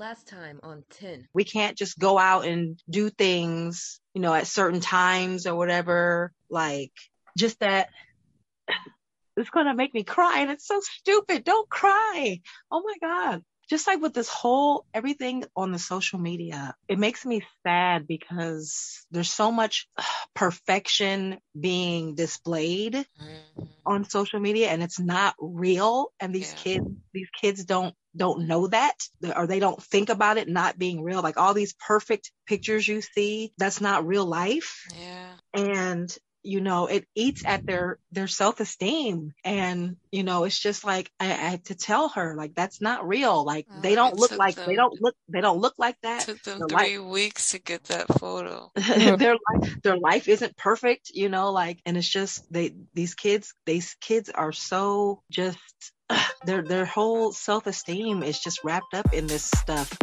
Last time on 10. We can't just go out and do things, you know, at certain times or whatever. Like, just that it's going to make me cry. And it's so stupid. Don't cry. Oh my God. Just like with this whole everything on the social media, it makes me sad because there's so much perfection being displayed mm-hmm. on social media and it's not real. And these yeah. kids, these kids don't don't know that or they don't think about it not being real like all these perfect pictures you see that's not real life yeah and you know it eats at their their self-esteem. And you know it's just like I, I had to tell her like that's not real. Like oh, they don't look like them, they don't look they don't look like that. took them their three life, weeks to get that photo. Their life their life isn't perfect you know like and it's just they these kids these kids are so just their their whole self-esteem is just wrapped up in this stuff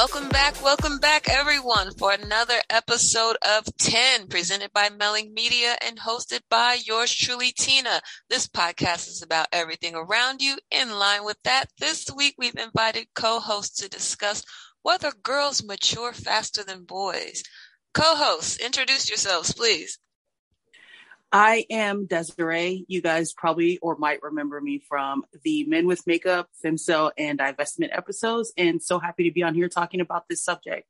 Welcome back, welcome back everyone for another episode of 10 presented by Melling Media and hosted by yours truly, Tina. This podcast is about everything around you. In line with that, this week we've invited co-hosts to discuss whether girls mature faster than boys. Co-hosts, introduce yourselves, please. I am Desiree. You guys probably or might remember me from the Men with Makeup, FemCell, and Divestment episodes, and so happy to be on here talking about this subject.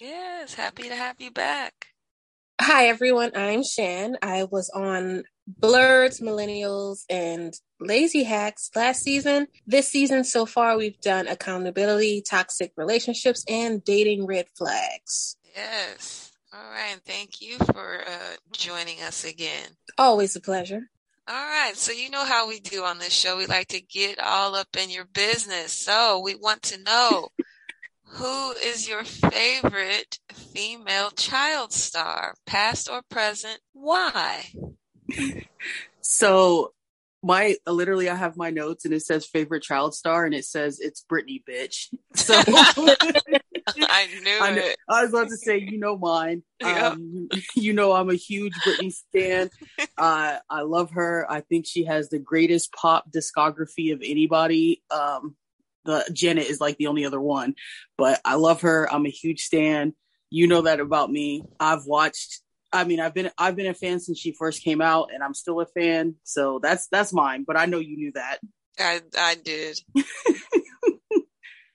Yes, happy to have you back. Hi, everyone. I'm Shan. I was on Blurs, Millennials, and Lazy Hacks last season. This season, so far, we've done accountability, toxic relationships, and dating red flags. Yes. All right. Thank you for uh, joining us again. Always a pleasure. All right. So, you know how we do on this show. We like to get all up in your business. So, we want to know who is your favorite female child star, past or present? Why? so, my literally I have my notes and it says favorite child star and it says it's Britney bitch. So I knew I, it. I was about to say, you know mine. Um, you know I'm a huge Britney stan. uh, I love her. I think she has the greatest pop discography of anybody. Um, the Janet is like the only other one, but I love her. I'm a huge stan. You know that about me. I've watched I mean, I've been I've been a fan since she first came out, and I'm still a fan. So that's that's mine. But I know you knew that. I I did.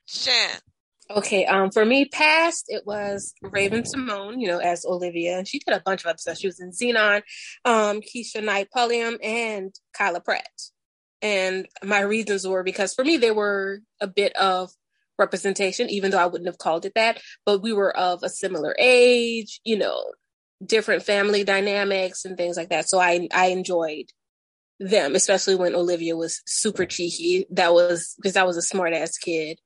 Shan. Okay, um, for me, past it was Raven-Symoné, you know, as Olivia. She did a bunch of episodes. She was in Zenon, um, Keshia Knight Pulliam, and Kyla Pratt. And my reasons were because for me, they were a bit of representation, even though I wouldn't have called it that. But we were of a similar age, you know, different family dynamics and things like that. So I I enjoyed them, especially when Olivia was super cheeky. That was because I was a smart ass kid.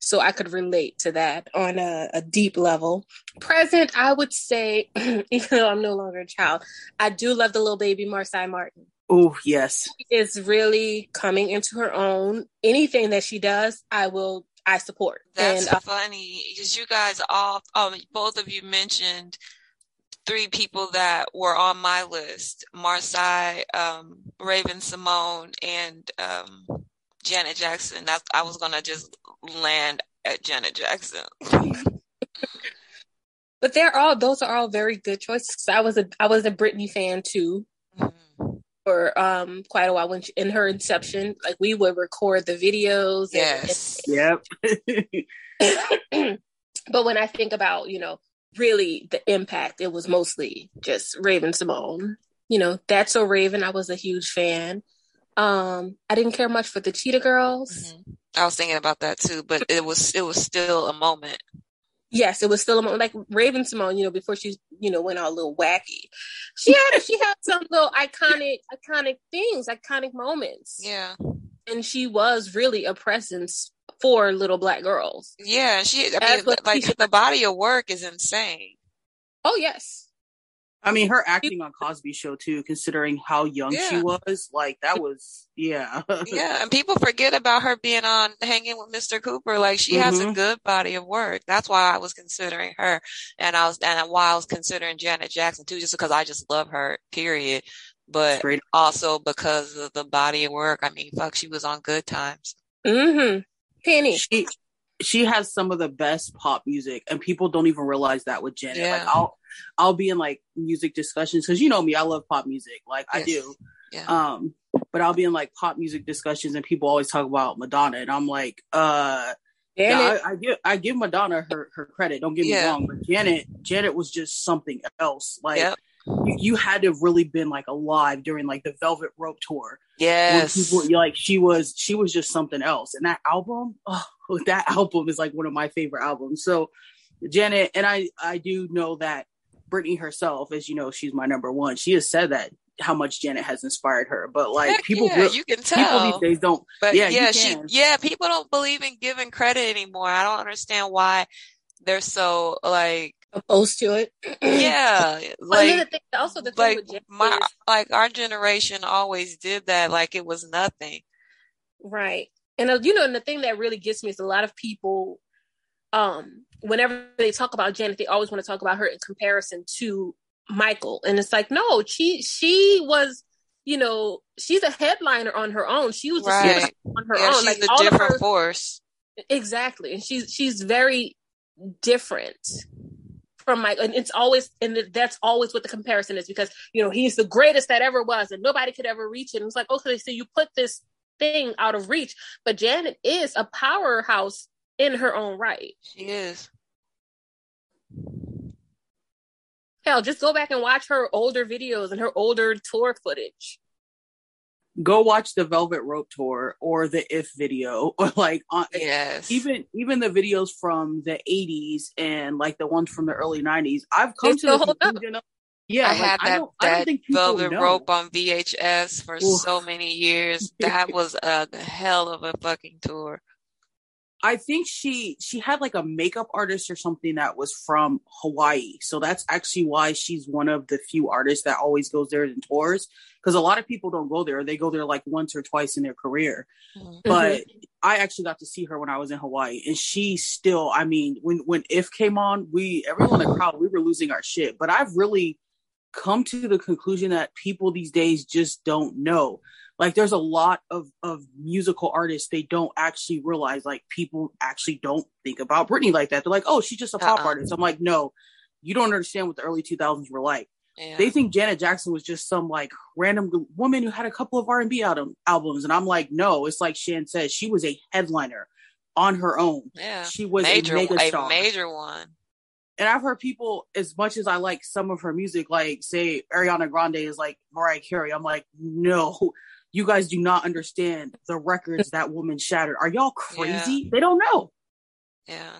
So I could relate to that on a, a deep level. Present, I would say, even though I'm no longer a child, I do love the little baby Marsai Martin. Oh, yes. She is really coming into her own. Anything that she does, I will I support. That's and, uh, funny because you guys all, um, both of you mentioned three people that were on my list Marsai, um, Raven-Symoné and um, Janet Jackson. That I was gonna just land at Janet Jackson. but they're all those are all very good choices. I was a I was a Britney fan too. Mm-hmm. For um quite a while when she, in her inception, like we would record the videos. Yes. And, yep. but when I think about you know really the impact, it was mostly just Raven-Symoné. You know, that's so Raven. I was a huge fan. Um, I didn't care much for the Cheetah Girls. Mm-hmm. I was thinking about that too, but it was it was still a moment. Yes, it was still a moment. Like Raven-Symoné, you know, before she, you know, went all a little wacky. She had she had some little iconic iconic things, iconic moments. Yeah. And she was really a presence for little black girls. Yeah, she. I mean, like the body of work is insane. Oh yes, I mean, her acting on Cosby Show too, considering how young yeah. she was, like that was, yeah, yeah. And people forget about her being on Hanging with Mr. Cooper. Like she mm-hmm. has a mm-hmm. good body of work. That's why I was considering her, and I was, and why I was considering Janet Jackson too, just because I just love her. Period. But also because of the body of work. I mean, fuck, she was on Good Times. Mm-hmm. Penny. She, she has some of the best pop music, and people don't even realize that with Janet. Yeah. Like I'll I'll be in like music discussions because you know me, I love pop music, like yes. I do. Yeah. Um, but I'll be in like pop music discussions, and people always talk about Madonna, and I'm like, uh. Yeah, I, I, give I give Madonna her, her credit. Don't get me yeah. wrong, but Janet Janet was just something else. Like yep. you, you had to have really been like alive during like the Velvet Rope tour. Yes, people, like she was she was just something else. And that album, oh, that album is like one of my favorite albums. So Janet and I I do know that Britney herself, as you know, she's my number one. She has said that how much Janet has inspired her. But like Heck people, yeah, you can tell. People these days don't. But yeah, yeah, she, yeah, people don't believe in giving credit anymore. I don't understand why they're so like opposed to it. yeah, like the thing, also the thing like my is, like our generation always did that like it was nothing. Right, and uh, you know, and the thing that really gets me is a lot of people um whenever they talk about Janet, they always want to talk about her in comparison to Michael. And it's like, no, she she was, you know, she's a headliner on her own. She was right. on her yeah, own. She's like a different her, force. Exactly. And she's she's very different from Michael. And it's always and that's always what the comparison is because, you know, he's the greatest that ever was and nobody could ever reach it. And it's like, okay, so you put this thing out of reach. But Janet is a powerhouse in her own right. She is. Hell, just go back and watch her older videos and her older tour footage. Go watch the Velvet Rope tour or the If video, or like uh, yes, even even the videos from the '80s and like the ones from the early '90s. I've come to the conclusion of, yeah, I like, had that, I that Velvet know. Rope on VHS for Oof. so many years. That was a hell of a fucking tour. I think she she had like a makeup artist or something that was from Hawaii. So that's actually why she's one of the few artists that always goes there and tours. Because a lot of people don't go there; they go there like once or twice in their career. Mm-hmm. But I actually got to see her when I was in Hawaii, and she still. I mean, when when If came on, we everyone in the crowd we were losing our shit. But I've really come to the conclusion that people these days just don't know like there's a lot of of musical artists they don't actually realize like people actually don't think about Britney like that. They're like, oh, she's just a pop uh-uh. artist. I'm like, no, you don't understand what the early 2000s were like. Yeah. They think Janet Jackson was just some like random woman who had a couple of R&B album, albums, and I'm like, no. It's like Shan says, she was a headliner on her own. Yeah, she was major, a mega star. a major one. And I've heard people, as much as I like some of her music, like say Ariana Grande is like Mariah Carey. I'm like, no, you guys do not understand the records that woman shattered. Are y'all crazy? Yeah. They don't know. Yeah.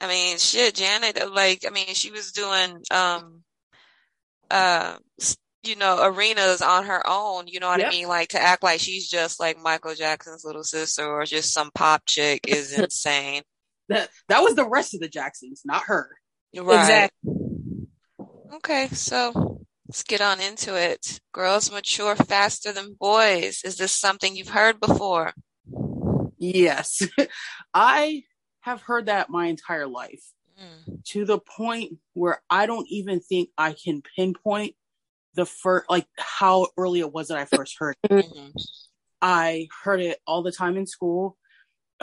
I mean, shit, Janet, like, I mean, she was doing, um, uh, you know, arenas on her own, you know what yep. I mean? Like to act like she's just like Michael Jackson's little sister or just some pop chick is insane. that that was the rest of the Jacksons, not her. Right. Exactly. Okay, so Let's get on into it. Girls mature faster than boys. Is this something you've heard before? Yes. I have heard that my entire life mm. to the point where I don't even think I can pinpoint the first, like how early it was that I first heard it. Mm-hmm. I heard it all the time in school.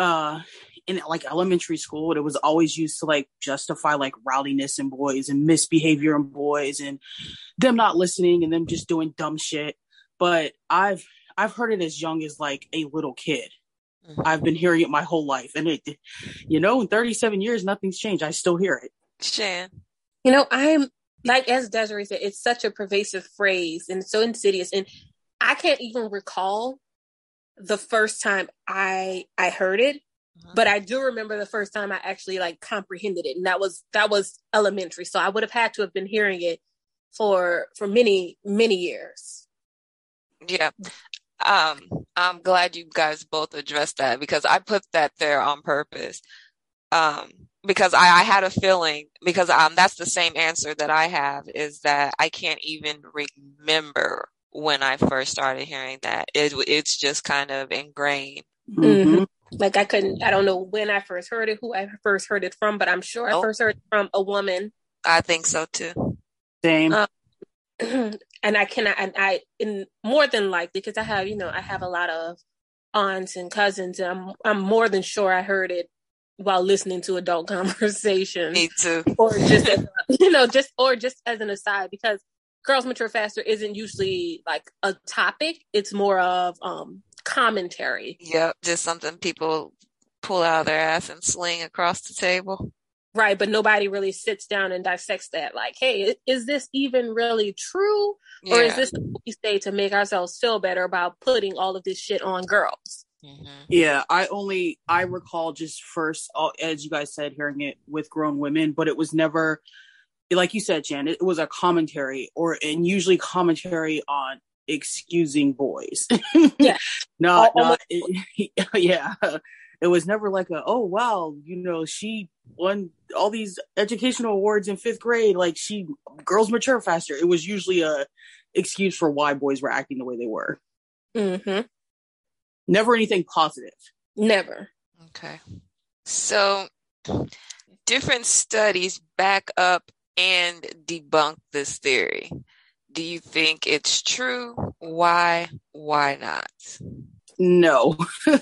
Uh, in like elementary school, it was always used to like justify like rowdiness in boys and misbehavior in boys and them not listening and them just doing dumb shit. But I've I've heard it as young as like a little kid. Mm-hmm. I've been hearing it my whole life, and it, you know, in 37 years, nothing's changed. I still hear it. Shan, you know, I'm like as Desiree said, it's such a pervasive phrase and so insidious, and I can't even recall the first time I I heard it uh-huh. But I do remember the first time I actually like comprehended it, and that was that was elementary. So I would have had to have been hearing it for for many many years. Yeah. Um, I'm glad you guys both addressed that because I put that there on purpose. Um, because I, I had a feeling because um that's the same answer that I have is that I can't even remember when I first started hearing that. It it's just kind of ingrained. Mm-hmm. Like I couldn't, I don't know when I first heard it, who I first heard it from, but I'm sure I first heard it from a woman. I think so too. Same. Um, and I cannot, and I, in more than likely, because I have, you know, I have a lot of aunts and cousins, and I'm, I'm more than sure I heard it while listening to adult conversation. Me too. Or just, as, you know, just, or just as an aside, because girls mature faster isn't usually like a topic. It's more of, um, commentary. Yep, just something people pull out of their ass and sling across the table. Right, but nobody really sits down and dissects that. Like, hey, is this even really true? Yeah. Or is this what we say to make ourselves feel better about putting all of this shit on girls? Mm-hmm. Yeah, I only I recall just first, as you guys said, hearing it with grown women, but it was never like you said, Jan. It was a commentary, or and usually commentary on excusing boys. yeah. not, not it, yeah. It was never like a, oh wow, you know, she won all these educational awards in fifth grade. Like she girls mature faster. It was usually a excuse for why boys were acting the way they were. Mm-hmm. Never anything positive. Never. Okay. So different studies back up and debunk this theory. Do you think it's true? Why? Why not? No.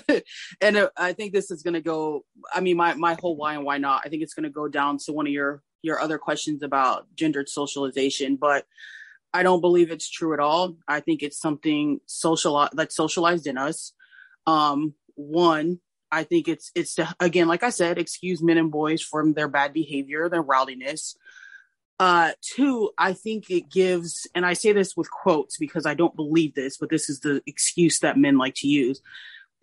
and uh, I think this is going to go I mean my my whole why and why not. I think it's going to go down to one of your your other questions about gendered socialization, but I don't believe it's true at all. I think it's something social that's socialized in us. Um one, I think it's it's to, again like I said, excuse men and boys from their bad behavior, their rowdiness. Uh, two, I think it gives, and I say this with quotes because I don't believe this, but this is the excuse that men like to use.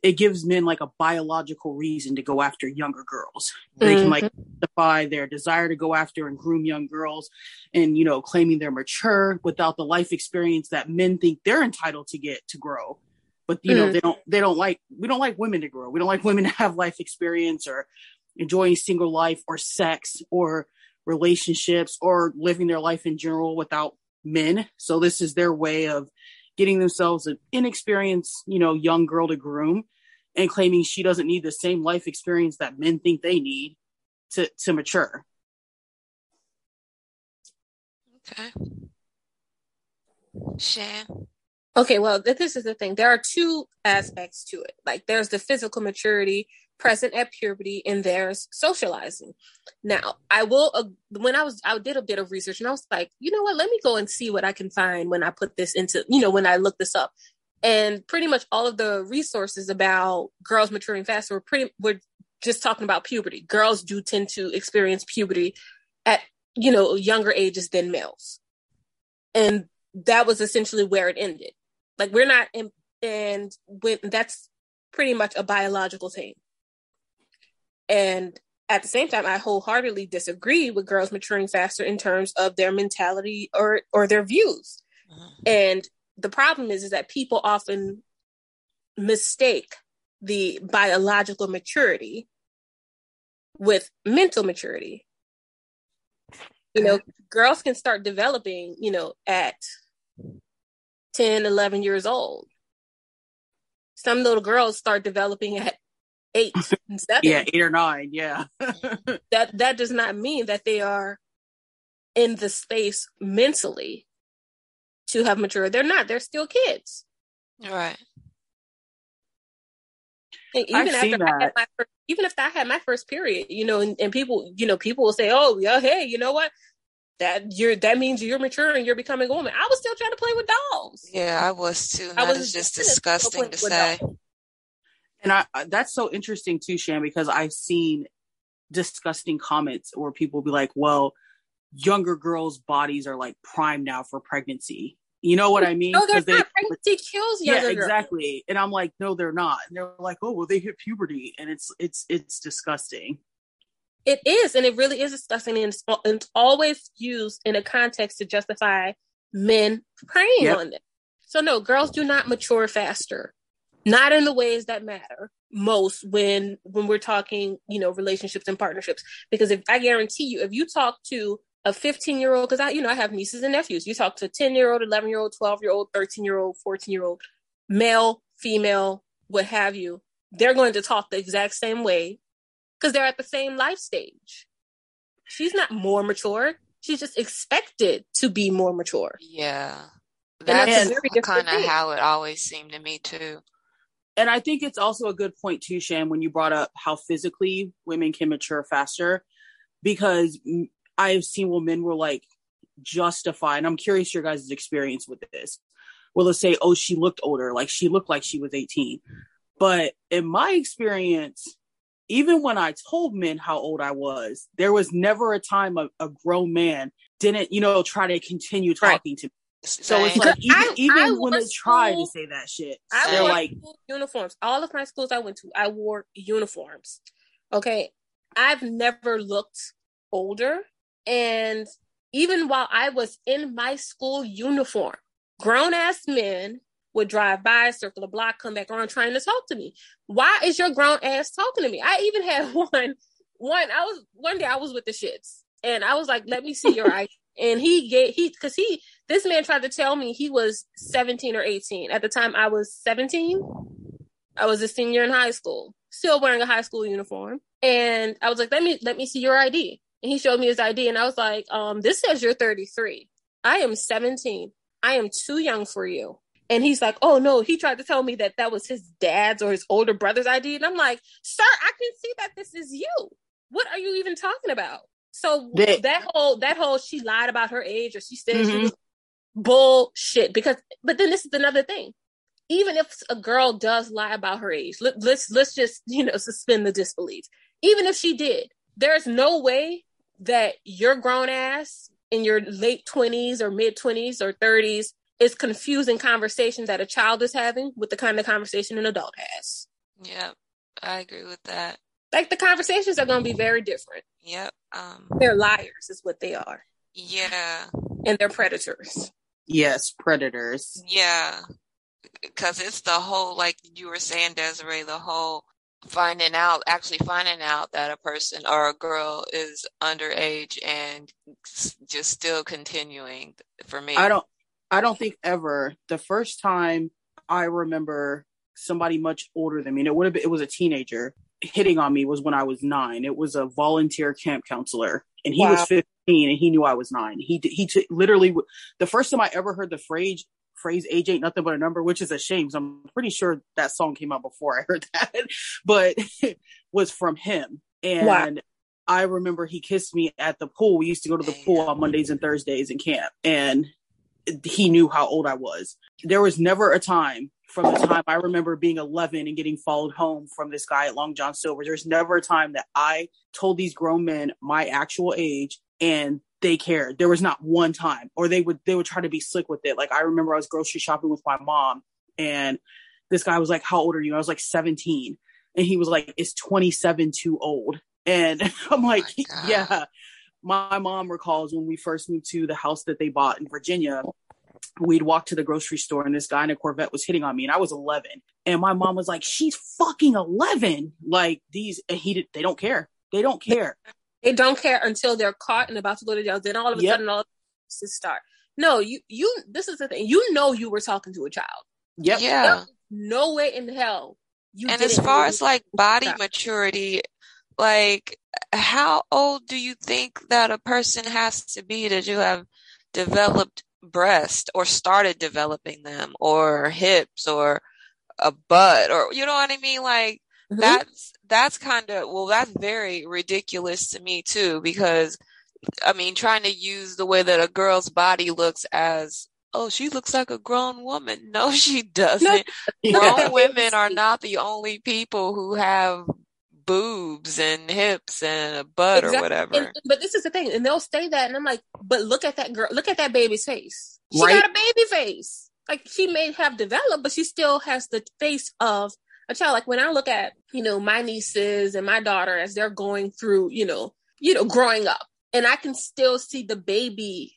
It gives men like a biological reason to go after younger girls. They mm-hmm. can like justify their desire to go after and groom young girls and, you know, claiming they're mature without the life experience that men think they're entitled to get to grow. But, you mm-hmm. know, they don't, they don't like, we don't like women to grow. We don't like women to have life experience or enjoying single life or sex or, relationships or living their life in general without men. So this is their way of getting themselves an inexperienced, you know, young girl to groom and claiming she doesn't need the same life experience that men think they need to to mature. Okay. Shan. Okay, well, this is the thing. There are two aspects to it. Like there's the physical maturity present at puberty and there's socializing. Now, I will, uh, when I was, I did a bit of research and I was like, you know what, let me go and see what I can find when I put this into, you know, when I look this up. And pretty much all of the resources about girls maturing faster were pretty, were just talking about puberty. Girls do tend to experience puberty at, you know, younger ages than males. And that was essentially where it ended. Like we're not in, and when that's pretty much a biological thing. And at the same time, I wholeheartedly disagree with girls maturing faster in terms of their mentality or or their views. Mm-hmm. And the problem is, is that people often mistake the biological maturity with mental maturity. You know, girls can start developing, you know, at 10, 11 years old. Some little girls start developing at eight and seven. yeah, eight or nine. Yeah. that that does not mean that they are in the space mentally to have matured. They're not. They're still kids. Right. even I've after I had my first, even if I had my first period, you know, and, and people, you know, people will say, "Oh, yeah, hey, you know what? That you're that means you're maturing, you're becoming a woman." I was still trying to play with dolls. Yeah, I was too. That I was just disgusting to say. Dolls. And I that's so interesting too, Shan, because I've seen disgusting comments where people be like, "Well, younger girls' bodies are like prime now for pregnancy." You know what I mean? No, they're they, not. Pregnancy kills younger girls. Yeah, exactly. Girls. And I'm like, no, they're not. And they're like, oh, well, they hit puberty, and it's it's it's disgusting. It is, and it really is disgusting, and it's, it's always used in a context to justify men preying yep. on them. So no, girls do not mature faster not in the ways that matter. most when when we're talking you know relationships and partnerships. Because if i guarantee you if you talk to a 15 year old because i you know i have nieces and nephews. You talk to a 10 year old 11 year old 12 year old 13 year old 14 year old male female what have you they're going to talk the exact same way because they're at the same life stage. She's not more mature. She's just expected to be more mature. Yeah. That's kind of how it always seemed to me too and I think it's also a good point too, Shan, when you brought up how physically women can mature faster, because I've seen women were like justify, and I'm curious your guys' experience with this. Well, let's say, oh, she looked older, like she looked like she was 18. But in my experience, even when I told men how old I was, there was never a time a, a grown man didn't, you know, try to continue talking right. to me. So it's like even, I, even I when they try to say that shit, I they're like uniforms. All of my schools I went to, I wore uniforms. Okay, I've never looked older, and even while I was in my school uniform, grown ass men would drive by, circle the block, come back around trying to talk to me. Why is your grown ass talking to me? I even had one. One, I was one day I was with the shits, and I was like, "Let me see your ID." And he get he because he this man tried to tell me he was 17 or 18 at the time i was 17 i was a senior in high school still wearing a high school uniform. And i was like let me let me see your id and he showed me his id and i was like um this says you're 33 i am 17 i am too young for you. And he's like oh no. He tried to tell me that that was his dad's or his older brother's id and i'm like sir i can see that this is you. What are you even talking about so that, that whole that whole she lied about her age or she said mm-hmm. she was bullshit. Because but then this is another thing. Even if a girl does lie about her age, let, let's let's just you know suspend the disbelief. Even if she did, there's no way that your grown ass in your late twenties or mid twenties or thirties is confusing conversations that a child is having with the kind of conversation an adult has. Yeah, I agree with that like the conversations are going to be very different. Yep. Um, they're liars, is what they are. Yeah. And they're predators. Yes, predators. Yeah. Because it's the whole, like you were saying, Desiree, the whole finding out, actually finding out that a person or a girl is underage and just still continuing for me. I don't, I don't think ever the first time I remember somebody much older than me, and it would have been, it was a teenager hitting on me was when I was nine. It was a volunteer camp counselor, and he wow. was 15 and he knew I was nine. He he t- literally the first time I ever heard the phrase phrase age ain't nothing but a number, which is a shame. So I'm pretty sure that song came out before I heard that, but was from him. And wow. I remember he kissed me at the pool. We used to go to the pool on Mondays and Thursdays in camp, and he knew how old I was. There was never a time from the time I remember being 11 and getting followed home from this guy at Long John Silver. There's never a time that I told these grown men my actual age and they cared. There was not one time, or they would they would try to be slick with it. Like I remember I was grocery shopping with my mom, and this guy was like, "How old are you?" I was like 17, and he was like, "Is 27 too old?" And I'm like, oh "Yeah." My mom recalls when we first moved to the house that they bought in Virginia we'd walk to the grocery store and this guy in a Corvette was hitting on me and I was 11 and my mom was like, she's fucking 11. Like these, he did, they don't care. They don't care. They don't care until they're caught and about to go to jail. Then all of a yep. sudden, all to start. No, you, you, this is the thing. You know, you were talking to a child. Yep. Yeah. No way in hell. You and as far as like body maturity, like how old do you think that a person has to be that you have developed breast or started developing them or hips or a butt or you know what I mean? Like mm-hmm. that's that's kind of well that's very ridiculous to me too because I mean trying to use the way that a girl's body looks as oh she looks like a grown woman. No she doesn't. grown women are not the only people who have boobs and hips and a butt exactly. or whatever. And, but this is the thing, and they'll say that, and I'm like, but look at that girl, look at that baby's face. She right? got a baby face. Like she may have developed, but she still has the face of a child. Like when I look at, you know, my nieces and my daughter as they're going through, you know, you know, growing up, and I can still see the baby,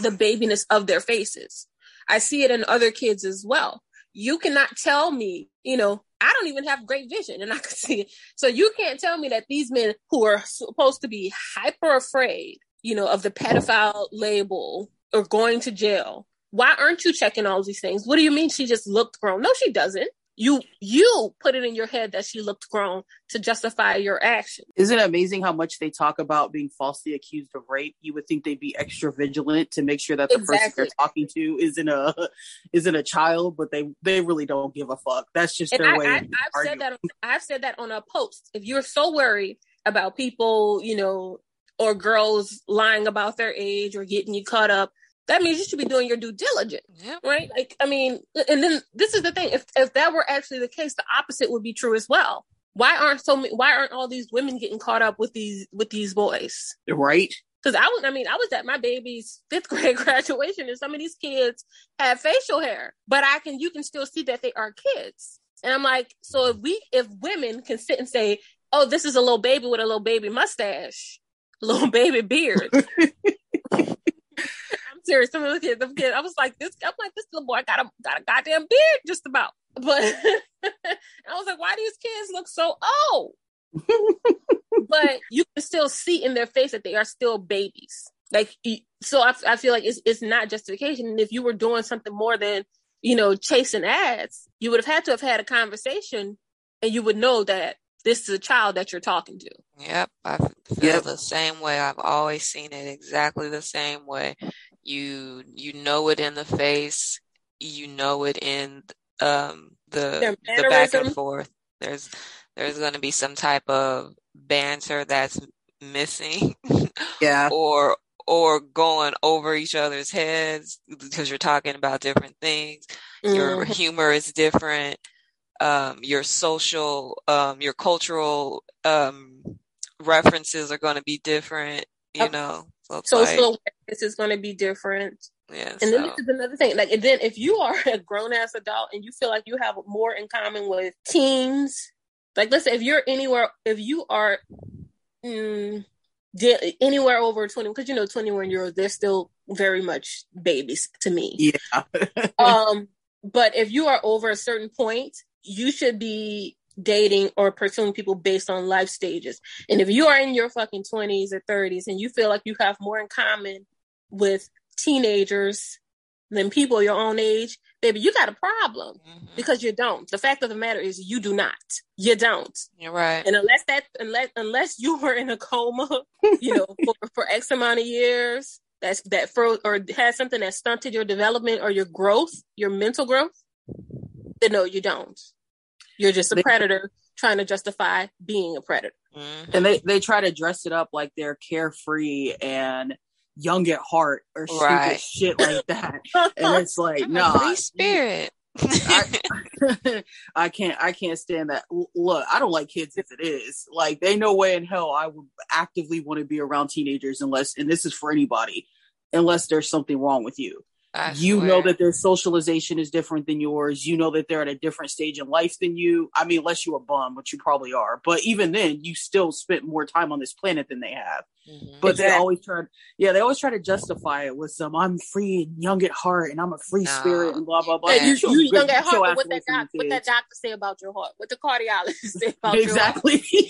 the babiness of their faces. I see it in other kids as well. You cannot tell me, you know, I don't even have great vision and I can see it. So you can't tell me that these men who are supposed to be hyper afraid, you know, of the pedophile label or going to jail, why aren't you checking all these things? What do you mean she just looked grown? No, she doesn't you you put it in your head that she looked grown to justify your action. Isn't it amazing how much they talk about being falsely accused of rape? You would think they'd be extra vigilant to make sure that the exactly. person they're talking to isn't a isn't a child, but they they really don't give a fuck. That's just and their I, way. I, I've said that. I've said that on a post. If you're so worried about people, you know, or girls lying about their age or getting you caught up that means you should be doing your due diligence, yep. right? Like, I mean, and then this is the thing: if if that were actually the case, the opposite would be true as well. Why aren't so many? Why aren't all these women getting caught up with these with these boys? Right. Because I was, I mean, I was at my baby's fifth grade graduation, and some of these kids have facial hair, but I can, you can still see that they are kids. And I'm like, so if we, if women can sit and say, "Oh, this is a little baby with a little baby mustache, little baby beard," serious. Some of the kids, the kids, I was like, this. I'm like, this little boy got a got a goddamn beard, just about. But I was like, why do these kids look so old? but you can still see in their face that they are still babies. Like, so I, I feel like it's it's not justification. And if you were doing something more than you know chasing ads, you would have had to have had a conversation, and you would know that this is a child that you're talking to. Yep, I feel yep. the same way. I've always seen it exactly the same way you you know it in the face you know it in um the the back and forth. There's there's going to be some type of banter that's missing yeah. or or going over each other's heads because you're talking about different things. Mm-hmm. your humor is different. Um your social um your cultural um references are going to be different you know so social like, awareness is going to be different. Yeah. And so. then this is another thing. Like, and then if you are a grown ass adult and you feel like you have more in common with teens, like let's say if you're anywhere, if you are mm, anywhere over 20, because you know, 21 year olds, they're still very much babies to me. Yeah. um, but if you are over a certain point, you should be dating or pursuing people based on life stages. And if you are in your fucking 20s or 30s and you feel like you have more in common with teenagers than people your own age, baby, you got a problem mm-hmm. because you don't. The fact of the matter is you do not. You don't. You're right. And unless that unless unless you were in a coma, you know, for, for X amount of years, that's that for or has something that stunted your development or your growth, your mental growth, then no, you don't. You're just a they, predator trying to justify being a predator. Mm-hmm. And they, they try to dress it up like they're carefree and young at heart or right. shit like that. and it's like, no, nah, spirit. I, I, can't I can't stand that. Look, I don't like kids as it is. Like they no way in hell I would actively want to be around teenagers unless and this is for anybody, unless there's something wrong with you. I you swear. know that their socialization is different than yours. You know that they're at a different stage in life than you. I mean, unless you're a bum, which you probably are. But even then, you still spent more time on this planet than they have. Mm-hmm. But exactly. they always try, yeah, they always try to justify it with some "I'm free and young at heart, and I'm a free no. spirit," and blah blah blah. Yeah, you, you young at heart, but what that doc, what that doctor say about your heart? What the cardiologist say about exactly. your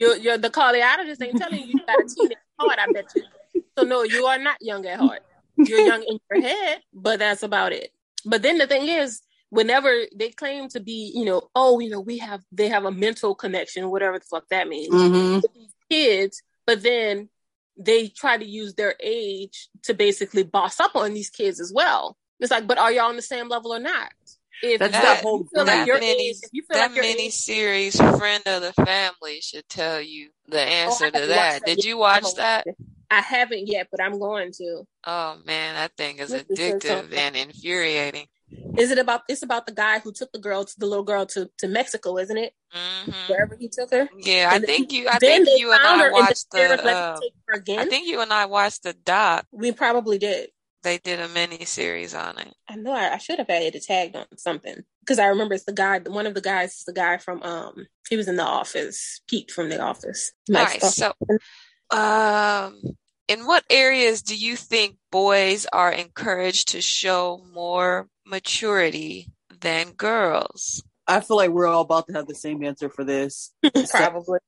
heart? you're, the cardiologist ain't telling you you got a teenage heart. I bet you. So no, you are not young at heart you're young in your head, but that's about it. But then the thing is, whenever they claim to be, you know, oh, you know, we have they have a mental connection, whatever the fuck that means, mm-hmm. kids, but then they try to use their age to basically boss up on these kids as well. It's like, but are y'all on the same level or not? If That's that, whole that like mini, age, that like mini age, series friend of the family should tell you the answer oh, to that. Did you watch that? I haven't yet, but I'm going to. Oh man, that thing is addictive and infuriating. Is it about? It's about the guy who took the girl, to the little girl, to to Mexico, isn't it? Mm-hmm. Wherever he took her. Yeah, I think you. I think you and I watched the. Uh, I think you and I watched the doc. We probably did. They did a mini series on it. I know. I, I should have had it tagged on something because I remember it's the guy. One of the guys is the guy from. Um, he was in the office. Pete from the office. Nice. Right, so, um, in what areas do you think boys are encouraged to show more maturity than girls? I feel like we're all about to have the same answer for this. Probably.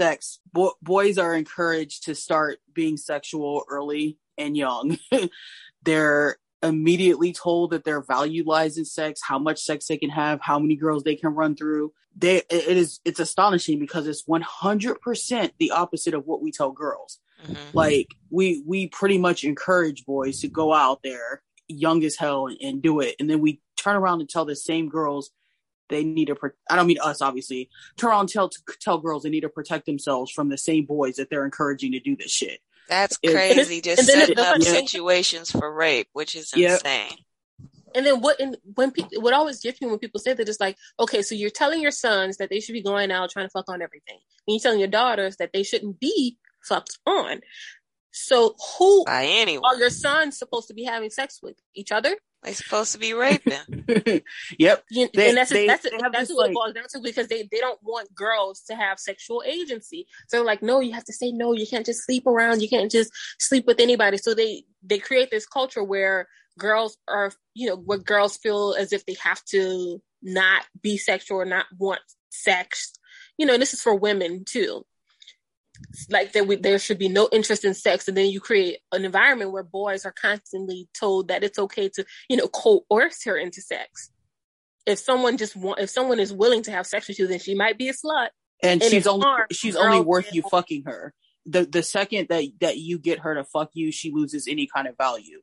Sex. Bo- boys are encouraged to start being sexual early and young. They're immediately told that their value lies in sex, how much sex they can have, how many girls they can run through. They it is it's astonishing because it's 100% the opposite of what we tell girls. Mm-hmm. Like we we pretty much encourage boys to go out there young as hell and, and do it and then we turn around and tell the same girls they need to. Pro- I don't mean us, obviously. Turn around and tell tell girls they need to protect themselves from the same boys that they're encouraging to do this shit. That's crazy. It, Just setting up situations for rape, which is insane. And then what? And when people, what always gets me when people say that is like, okay, so you're telling your sons that they should be going out trying to fuck on everything, and you're telling your daughters that they shouldn't be fucked on. So who by anyone are your sons supposed to be having sex with each other? They're supposed to be raping. yep. they, and that's they, that's, they that's what it boils down to because they, they don't want girls to have sexual agency. So like, no, you have to say no. You can't just sleep around. You can't just sleep with anybody. So they they create this culture where girls are you know where girls feel as if they have to not be sexual or not want sex. You know, and this is for women too like there, there should be no interest in sex. And then you create an environment where boys are constantly told that it's okay to you know coerce her into sex. If someone just want if someone is willing to have sex with you then she might be a slut. And, and she's only she's only worth you fucking her. The the second that that you get her to fuck you she loses any kind of value.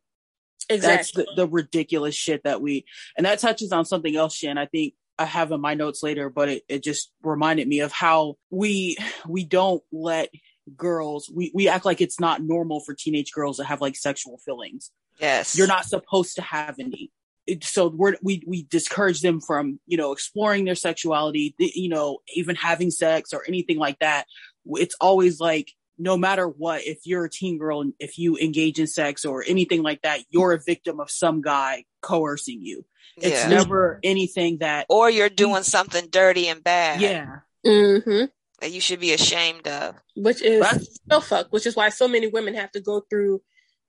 Exactly. that's the, the ridiculous shit that we and that touches on something else shan. I think I have in my notes later, but it, it just reminded me of how we we don't let girls we, we act like it's not normal for teenage girls to have like sexual feelings. Yes. You're not supposed to have any. It, so we're, we we discourage them from you know exploring their sexuality, you know, even having sex or anything like that. It's always like no matter what, if you're a teen girl and if you engage in sex or anything like that, you're a victim of some guy coercing you. It's yeah. never anything that, or you're doing something dirty and bad. Yeah. Mm-hmm. That you should be ashamed of. Which is so fuck. Which is why so many women have to go through,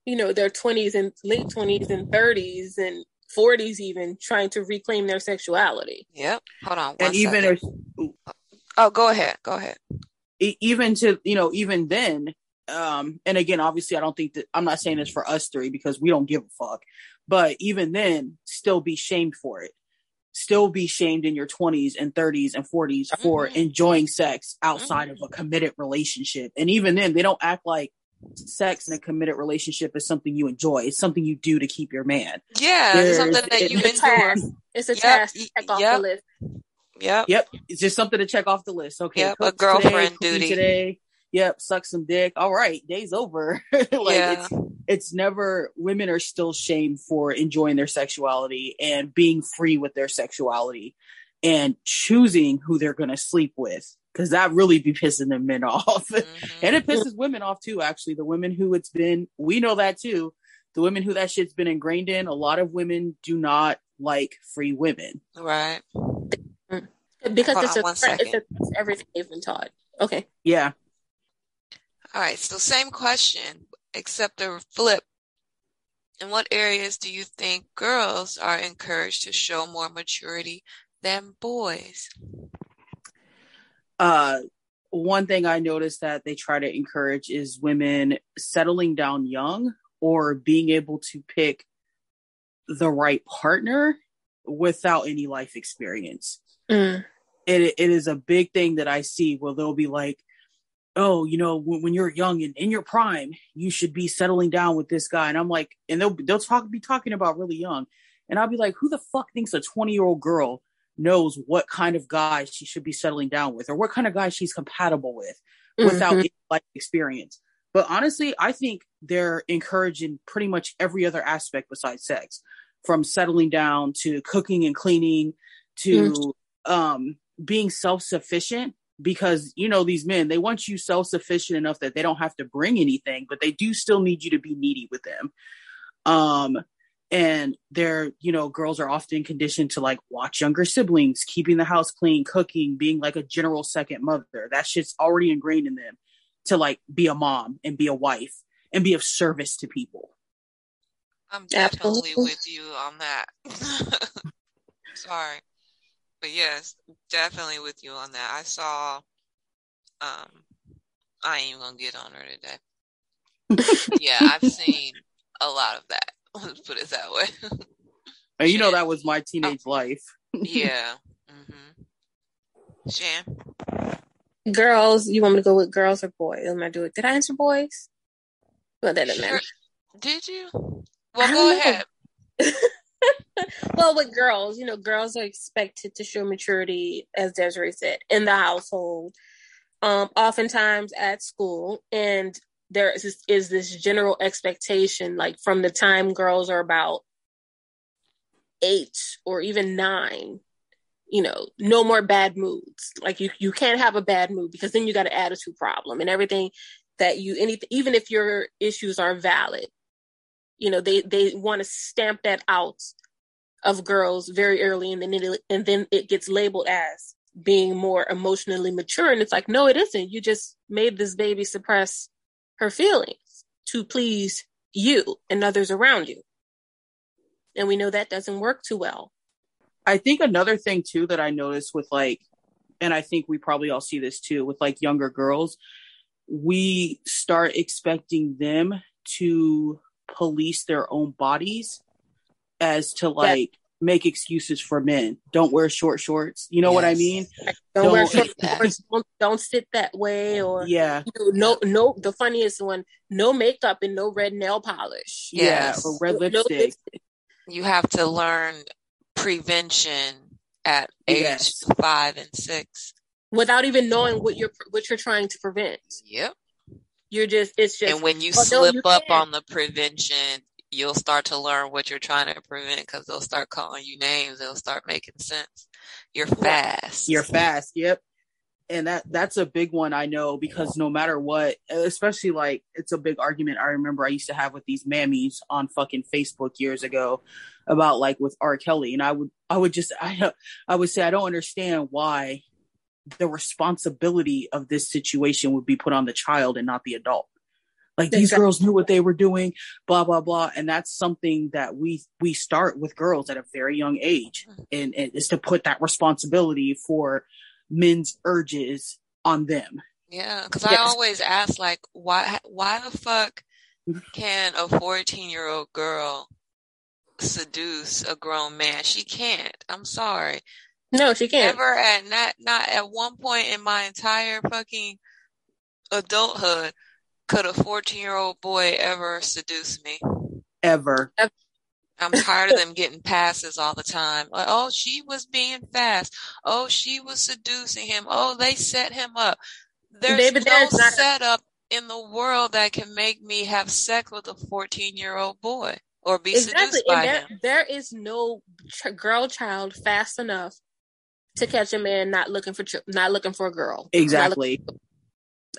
you know, their twenties and late twenties and thirties and 40s even trying to reclaim their sexuality. Yep. Hold on. and even if, oh, go ahead. Go ahead. Even to, you know, even then, um, and again, obviously I don't think that I'm not saying this for us three because we don't give a fuck. But even then, still be shamed for it. Still be shamed in your 20s and 30s and 40s for mm-hmm. enjoying sex outside mm-hmm. of a committed relationship. And even then, they don't act like sex in a committed relationship is something you enjoy. It's something you do to keep your man. Yeah, There's, it's something that you endure. It's a yep. task to check off yep. the list. Yep. Yep. It's just something to check off the list. Okay. Yep. A girlfriend today, duty. Today. Yep. Suck some dick. All right. Day's over. like yeah. it's it's never women are still shamed for enjoying their sexuality and being free with their sexuality and choosing who they're going to sleep with because that really be pissing the men off mm-hmm. and it pisses women off too actually the women who it's been we know that too the women who that shit's been ingrained in a lot of women do not like free women right because Hold it's, a, it's, a, everything they've been taught okay yeah all right so same question except a flip. In what areas do you think girls are encouraged to show more maturity than boys? Uh, one thing I noticed that they try to encourage is women settling down young or being able to pick the right partner without any life experience. Mm. It, it is a big thing that I see where they'll be like, oh, you know, when, when, you're young and in your prime, you should be settling down with this guy. And I'm like, and they'll they'll talk be talking about really young, and I'll be like, who the fuck thinks a 20 year old girl knows what kind of guy she should be settling down with, or what kind of guy she's compatible with, mm-hmm. without life experience? But honestly, I think they're encouraging pretty much every other aspect besides sex, from settling down to cooking and cleaning to mm-hmm. Um, being self sufficient because you know these men they want you self-sufficient enough that they don't have to bring anything but they do still need you to be needy with them. Um and they're you know girls are often conditioned to like watch younger siblings keeping the house clean cooking being like a general second mother. That shit's already ingrained in them to like be a mom and be a wife and be of service to people. I'm definitely with you on that. Sorry but yes, definitely with you on that. I saw, um, I ain't gonna get on her today. yeah, I've seen a lot of that. Let's put it that way. and you know that was my teenage oh, life. yeah. Mm-hmm. Shan. Girls, you want me to go with girls or boys? Am I do it? Did I answer boys? Well, that doesn't matter. Did you? Well, go know. ahead. well, with girls, you know, girls are expected to show maturity, as Desiree said, in the household, um, oftentimes at school, and there is this, is this general expectation, like from the time girls are about eight or even nine, you know, no more bad moods. Like you, you can't have a bad mood because then you got an attitude problem and everything that you, anything, even if your issues are valid, you know, they, they want to stamp that out of girls very early and then it, and then it gets labeled as being more emotionally mature. And it's like, no, it isn't. You just made this baby suppress her feelings to please you and others around you. And we know that doesn't work too well. I think another thing too that I noticed with like, and I think we probably all see this too with like younger girls, we start expecting them to police their own bodies as to like make excuses for men. Don't wear short shorts. You know yes. what I mean? Don't, don't wear short shorts. Don't, don't, sit that way. Or yeah, you know, no, no. The funniest one: no makeup and no red nail polish. Yes. Yeah, or red lipstick. No lipstick. You have to learn prevention at age yes. five and six without even knowing what you're what you're trying to prevent. Yep. You're just it's just and when you slip no, you up can. on the prevention, you'll start to learn what you're trying to prevent because they'll start calling you names. They'll start making sense. You're fast. You're fast. Yep. And that that's a big one I know because no matter what, especially like it's a big argument I remember I used to have with these mammies on fucking Facebook years ago about like with R. Kelly, and I would I would just I I would say I don't understand why the responsibility of this situation would be put on the child and not the adult. Like these exactly. girls knew what they were doing blah blah blah. And that's something that we we start with girls at a very young age. Mm-hmm. and, and is to put that responsibility for men's urges on them. Yeah because yes. i always ask like why why the fuck can a 14 year old girl seduce a grown man? She can't. I'm sorry no she can't ever at not not at one point in my entire fucking adulthood could a 14 year old boy ever seduce me? Ever. I'm tired of them getting passes all the time. Like, oh, she was being fast. Oh, she was seducing him. Oh, they set him up. There's Baby, no setup a- in the world that can make me have sex with a 14 year old boy or be exactly. seduced by there, him. There is no ch- girl child fast enough to catch a man not looking for ch- not looking for a girl. Exactly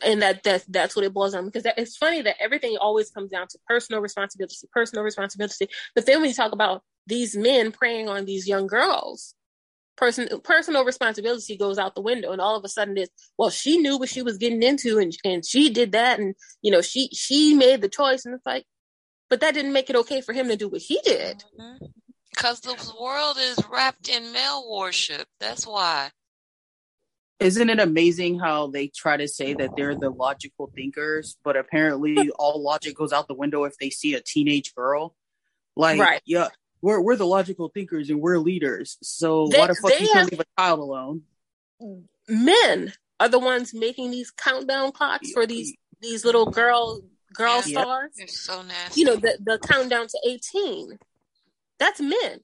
and that that's that's what it boils down because that, it's funny that everything always comes down to personal responsibility, personal responsibility. But then when you talk about these men preying on these young girls, person personal responsibility goes out the window, and all of a sudden it's well, she knew what she was getting into, and and she did that, and you know she she made the choice, and it's like, but that didn't make it okay for him to do what he did. Mm-hmm. Because the world is wrapped in male worship. That's why isn't it amazing how they try to say that they're the logical thinkers, but apparently all logic goes out the window if they see a teenage girl? Like, right. yeah, we're we're the logical thinkers and we're leaders. So they, why the fuck you have, can't leave a child alone? Men are the ones making these countdown clocks for these these little girl girl yeah. stars. They're so nasty. You know the the countdown to eighteen. That's men.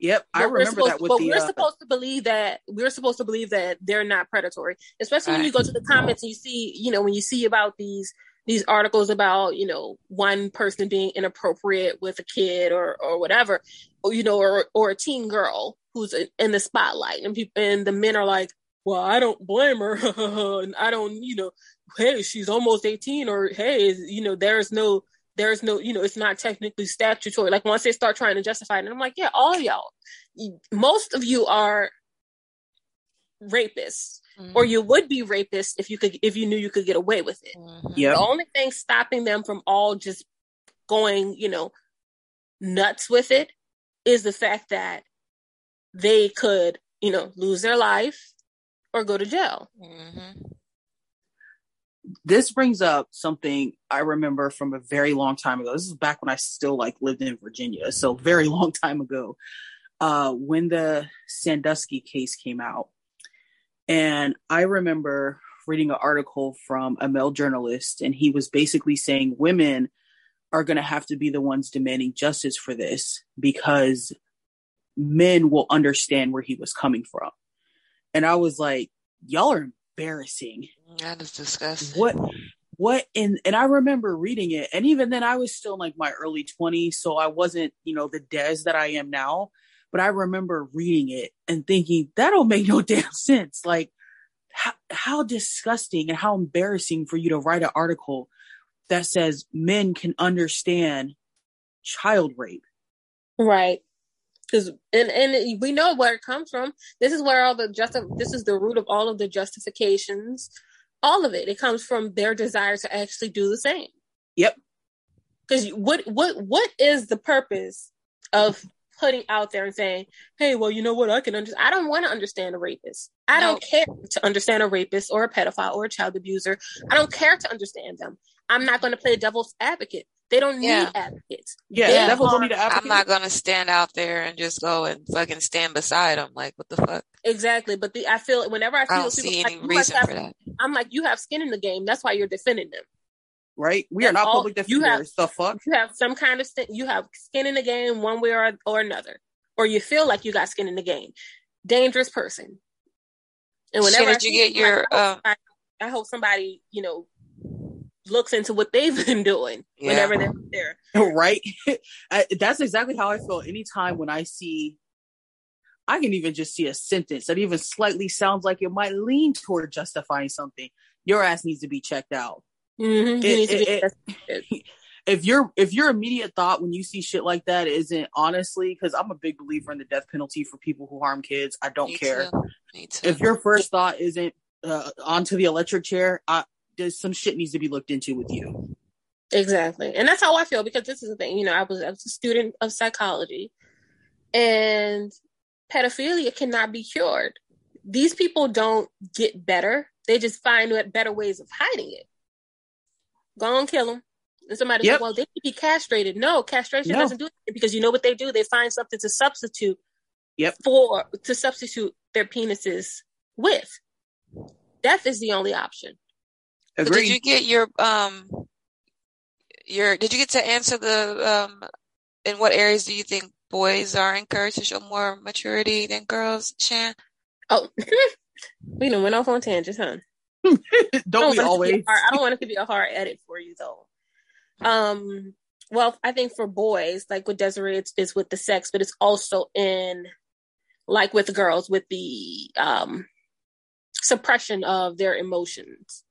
Yep, I remember that. but the, we're uh, supposed to believe that we're supposed to believe that they're not predatory, especially when you go to the comments and you see, you know, when you see about these these articles about you know one person being inappropriate with a kid or or whatever, or you know, or or a teen girl who's in the spotlight, and people and the men are like, well, I don't blame her, and I don't, you know, hey, she's almost eighteen, or hey, you know, there's no there's no, you know, it's not technically statutory. Like once they start trying to justify it, and I'm like, yeah, all y'all, most of you are rapists, mm-hmm. or you would be rapists if you could, if you knew you could get away with it. Mm-hmm. Yeah. The only thing stopping them from all just going, you know, nuts with it is the fact that they could you know, lose their life or go to jail. Mm-hmm. This brings up something I remember from a very long time ago. This is back when I still like lived in Virginia, so very long time ago. Uh, when the Sandusky case came out, and I remember reading an article from a male journalist, and he was basically saying women are going to have to be the ones demanding justice for this because men will understand where he was coming from. And I was like, y'all are embarrassing. That is disgusting. What what and and I remember reading it and even then I was still like my early 20s so I wasn't, you know, the des that I am now, but I remember reading it and thinking that don't make no damn sense. Like how, how disgusting and how embarrassing for you to write an article that says men can understand child rape. Right because and and we know where it comes from. This is where all the just this is the root of all of the justifications. All of it. It comes from their desire to actually do the same. Yep. Because what what what is the purpose of putting out there and saying, "Hey, well, you know what? I can understand. I don't want to understand a rapist. I no. don't care to understand a rapist or a pedophile or a child abuser. I don't care to understand them. I'm not going to play a devil's advocate. They don't need advocates. Yeah, yeah. devils don't need an advocate. I'm not gonna stand out there and just go and fucking stand beside them. Like, what the fuck? Exactly. But the I feel whenever I feel I don't see any like, reason have, for that. I'm like, you have skin in the game. That's why you're defending them. Right? We and are not all, public defenders. You have, the fuck? You have some kind of st- you have skin in the game, one way or or another, or you feel like you got skin in the game. Dangerous person. And whenever did you get your? Uh... I, I hope somebody you know looks into what they've been doing yeah. whenever they're there. Right. That's exactly how I feel anytime when I see, I can even just see a sentence that even slightly sounds like it might lean toward justifying something. Your ass needs to be checked out. Mm-hmm. It, it, it, if your if your immediate thought when you see shit like that isn't honestly because i'm a big believer in the death penalty for people who harm kids i don't Me care too. Too. if your first thought isn't uh, onto the electric chair I, there's some shit needs to be looked into with you. Exactly. And that's how I feel because this is the thing, you know, I was, I was a student of psychology and pedophilia cannot be cured. These people don't get better. They just find better ways of hiding it. Go and kill them. And somebody yep. said, well, they could be castrated. No, castration no. doesn't do it because you know what they do? They find something to substitute yep. for, to substitute their penises with. Death is the only option. Agreed. Did you get your um your did you get to answer the um in what areas do you think boys are encouraged to show more maturity than girls, Shan? Oh, we done went off on tangents, huh? don't, don't we always? I don't want it to be a hard edit for you though. Um, well, I think for boys, like with Desiree, it's, it's with the sex, but it's also in like with girls with the um suppression of their emotions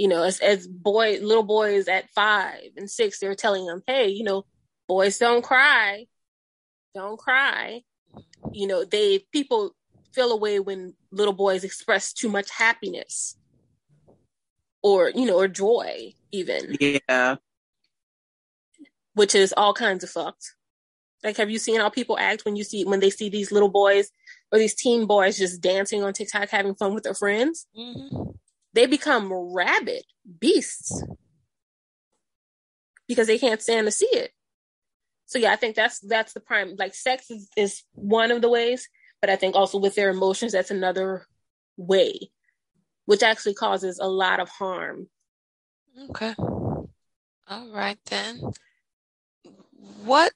you know, as as boy little boys at five and six, they're telling them, hey, you know, boys don't cry, don't cry. You know, they people feel away when little boys express too much happiness or you know or joy even. Yeah. Which is all kinds of fucked. Like have you seen how people act when you see when they see these little boys or these teen boys just dancing on tiktok having fun with their friends? Mm-hmm they become rabid beasts because they can't stand to see it. So yeah, I think that's that's the prime. Like sex is, is one of the ways, but I think also with their emotions, that's another way, which actually causes a lot of harm. Okay. All right then. What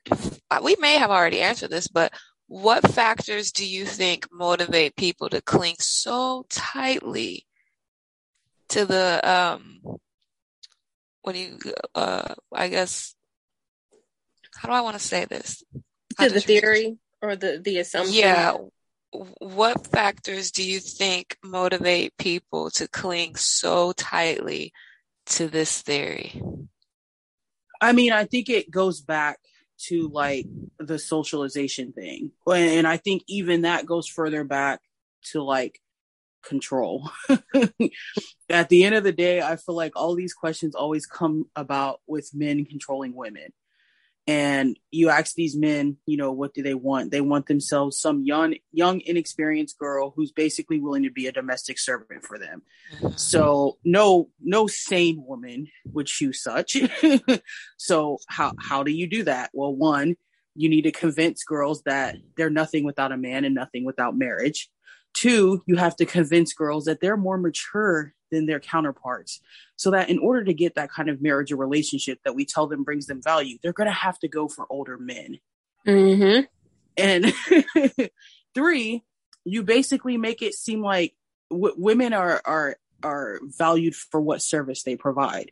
uh, we may have already answered this, but what factors do you think motivate people to cling so tightly to the um what do you uh I guess how do I want to say this? to the theory or the the assumption. Yeah. What factors do you think motivate people to cling so tightly to this theory? I mean, I think it goes back to like the socialization thing. And I think even that goes further back to like control. At the end of the day, I feel like all these questions always come about with men controlling women. and you ask these men, you know, what do they want? They want themselves some young, young, inexperienced girl who's basically willing to be a domestic servant for them. Mm-hmm. So no, no sane woman would choose such. so how how do you do that? Well, one, you need to convince girls that they're nothing without a man and nothing without marriage. Two, you have to convince girls that they're more mature than their counterparts. So that in order to get that kind of marriage or relationship that we tell them brings them value, they're going to have to go for older men. Mm-hmm. And three, you basically make it seem like w- women are are are valued for what service they provide.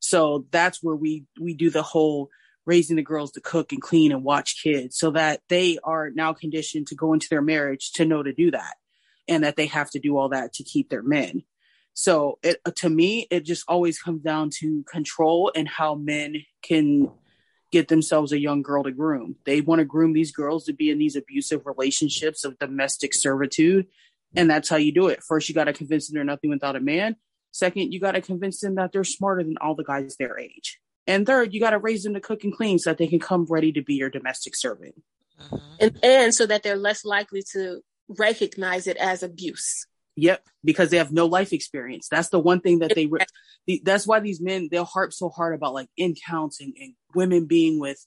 So that's where we we do the whole raising the girls to cook and clean and watch kids so that they are now conditioned to go into their marriage to know to do that and that they have to do all that to keep their men. So it, to me, it just always comes down to control and how men can get themselves a young girl to groom. They want to groom these girls to be in these abusive relationships of domestic servitude. And that's how you do it. First, you got to convince them they're nothing without a man. Second, you got to convince them that they're smarter than all the guys their age. And third, you got to raise them to cook and clean so that they can come ready to be your domestic servant. Mm-hmm. And, and so that they're less likely to recognize it as abuse. Yep, because they have no life experience. That's the one thing that they. Re- that's why these men they'll harp so hard about like in counts and, and women being with,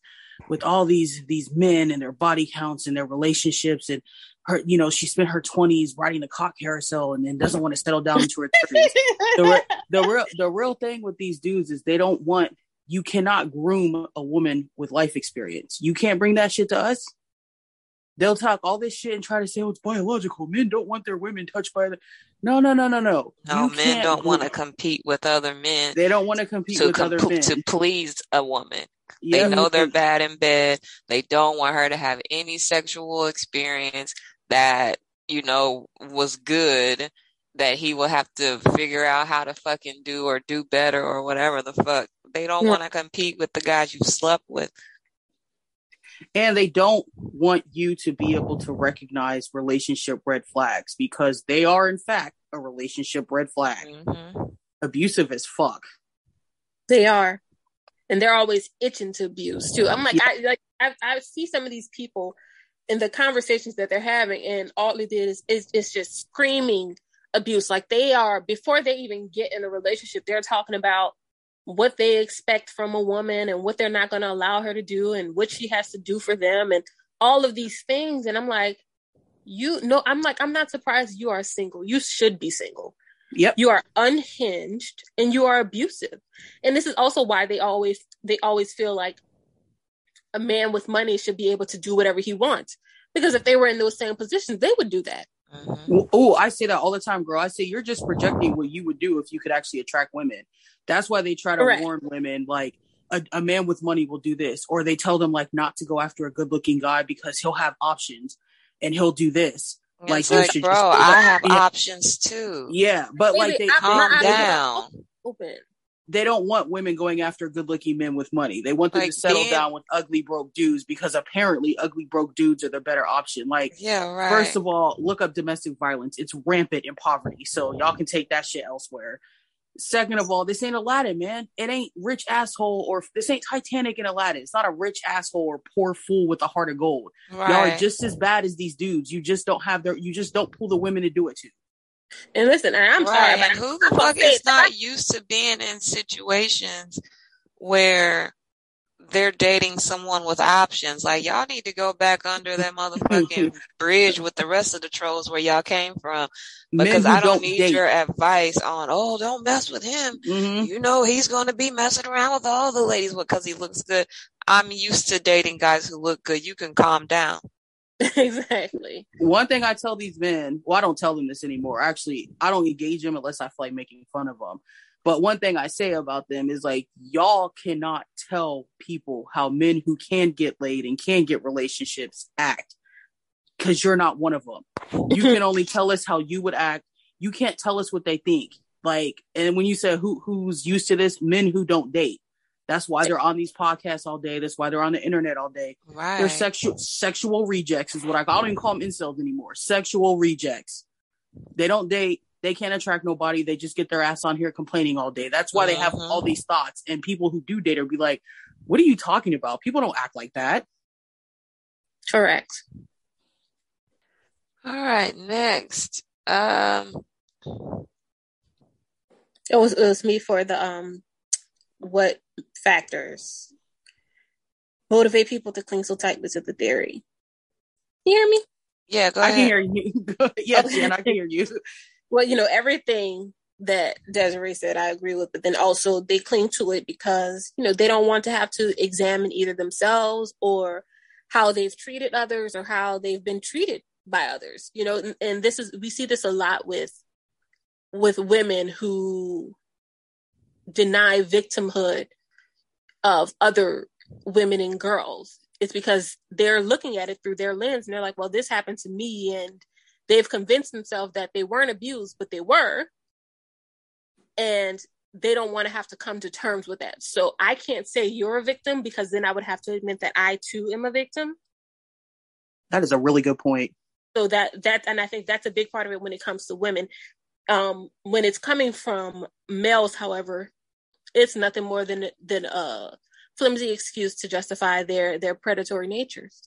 with all these these men and their body counts and their relationships and her. You know, she spent her twenties riding the cock carousel and then doesn't want to settle down into her thirties. the, re- the real the real thing with these dudes is they don't want. You cannot groom a woman with life experience. You can't bring that shit to us they'll talk all this shit and try to say, oh, it's biological. Men don't want their women touched by the. No, no, no, no, no. No, you men don't want to compete with other men. They don't want to compete with comp- other men to please a woman. Yeah, they know they're bad in bed. They don't want her to have any sexual experience that you know was good. That he will have to figure out how to fucking do or do better or whatever the fuck. They don't yeah. want to compete with the guys you slept with and they don't want you to be able to recognize relationship red flags because they are in fact a relationship red flag. Mm-hmm. abusive as fuck. They are. And they're always itching to abuse too. I'm like yeah. i like I, I see some of these people in the conversations that they're having and all it is is, is it's just screaming abuse. Like they are before they even get in a relationship they're talking about what they expect from a woman and what they're not going to allow her to do and what she has to do for them and all of these things. And i'm like you know i'm like i'm not surprised you are single. You should be single. Yep. You are unhinged and you are abusive. And this is also why they always they always feel like a man with money should be able to do whatever he wants. Because if they were in those same positions they would do that. Mm-hmm. Oh, I say that all the time, girl. I say you're just projecting what you would do if you could actually attract women. That's why they try to Correct. warn women like a, a, man with money will do this, or they tell them like not to go after a good looking guy because he'll have options and he'll do this. Mm-hmm. It's like, like bro, I have yeah. options too. Yeah, but Wait, like they calm down. Open they don't want women going after good looking men with money. They want them like, to settle being, down with ugly broke dudes because apparently ugly broke dudes are the better option. Like, yeah, right. First of all, look up domestic violence. It's rampant in poverty. So y'all can take that shit elsewhere. Second of all, this ain't Aladdin, man. It ain't rich asshole or this ain't Titanic and Aladdin. It's not a rich asshole or poor fool with a heart of gold. Right. Y'all are just as bad as these dudes. You just don't have their, you just don't pull the women to do it to. And listen, I'm right. sorry, but who the fuck is not used to being in situations where they're dating someone with options? Like y'all need to go back under that motherfucking bridge with the rest of the trolls where y'all came from, because I don't, don't need date. your advice on. Oh, don't mess with him. Mm-hmm. You know he's going to be messing around with all the ladies because he looks good. I'm used to dating guys who look good. You can calm down. exactly. One thing I tell these men, well, I don't tell them this anymore. Actually, I don't engage them unless I feel like making fun of them. But one thing I say about them is like, y'all cannot tell people how men who can get laid and can get relationships act because you're not one of them. You can only tell us how you would act. You can't tell us what they think. Like, and when you say who who's used to this, men who don't date. That's why they're on these podcasts all day. That's why they're on the internet all day. Right. They're sexual sexual rejects is what I, I don't even call them incels anymore. Sexual rejects. They don't date. They can't attract nobody. They just get their ass on here complaining all day. That's why they have all uh-huh. these thoughts. And people who do date will be like, What are you talking about? People don't act like that. Correct. All right, next. Um it was it was me for the um what factors motivate people to cling so tightly to the theory. You hear me? Yeah, go I ahead. can hear you. yes, okay. Jen, I can hear you. Well, you know, everything that Desiree said, I agree with, but then also they cling to it because, you know, they don't want to have to examine either themselves or how they've treated others or how they've been treated by others, you know, and, and this is, we see this a lot with, with women who deny victimhood of other women and girls. It's because they're looking at it through their lens and they're like, well, this happened to me. And they've convinced themselves that they weren't abused, but they were. And they don't want to have to come to terms with that. So I can't say you're a victim because then I would have to admit that I too am a victim. That is a really good point. So that that and I think that's a big part of it when it comes to women. Um, when it's coming from males, however, it's nothing more than than a flimsy excuse to justify their their predatory natures,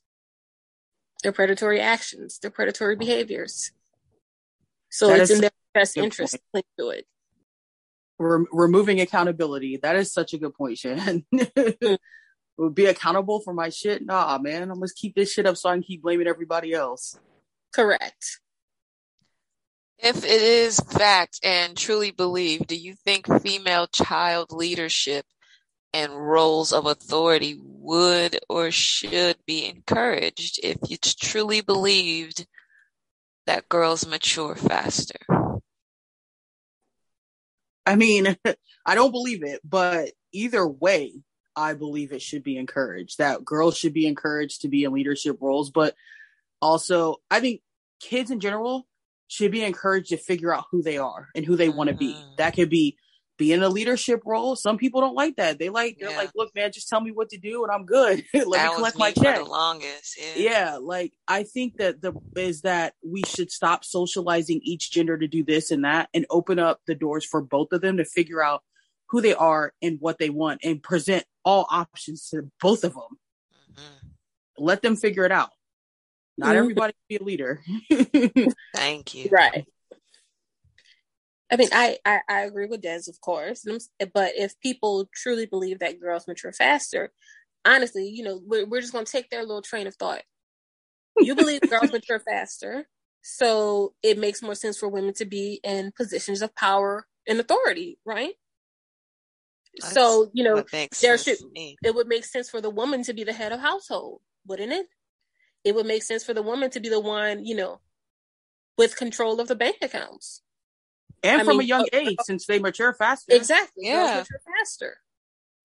their predatory actions, their predatory oh. behaviors. So that it's in their best interest to link to it. Re- removing accountability. That is such a good point, Shan. Be accountable for my shit? Nah, man. I'm gonna keep this shit up so I can keep blaming everybody else. Correct. If it is fact and truly believed, do you think female child leadership and roles of authority would or should be encouraged if it's truly believed that girls mature faster? I mean, I don't believe it, but either way, I believe it should be encouraged that girls should be encouraged to be in leadership roles. But also, I think kids in general should be encouraged to figure out who they are and who they want to be. Mm-hmm. That could be be in a leadership role. Some people don't like that. They like they're Yeah. like, look, man, just tell me what to do and I'm good. Let that me was collect me my for check. the longest. Yeah. Yeah, like I think that the is that we should stop socializing each gender to do this and that and open up the doors for both of them to figure out who they are and what they want and present all options to both of them. Mhm. Let them figure it out. Not everybody can be a leader. Thank you. Right. I mean, I, I, I agree with Des, of course. But if people truly believe that girls mature faster, honestly, you know, we're, we're just going to take their little train of thought. You believe girls mature faster, so it makes more sense for women to be in positions of power and authority, right? That's so, you know, there should it would make sense for the woman to be the head of household, wouldn't it? It would make sense for the woman to be the one, you know, with control of the bank accounts. And I from mean, a young uh, age, since they mature faster. Exactly. Yeah. Girls mature faster.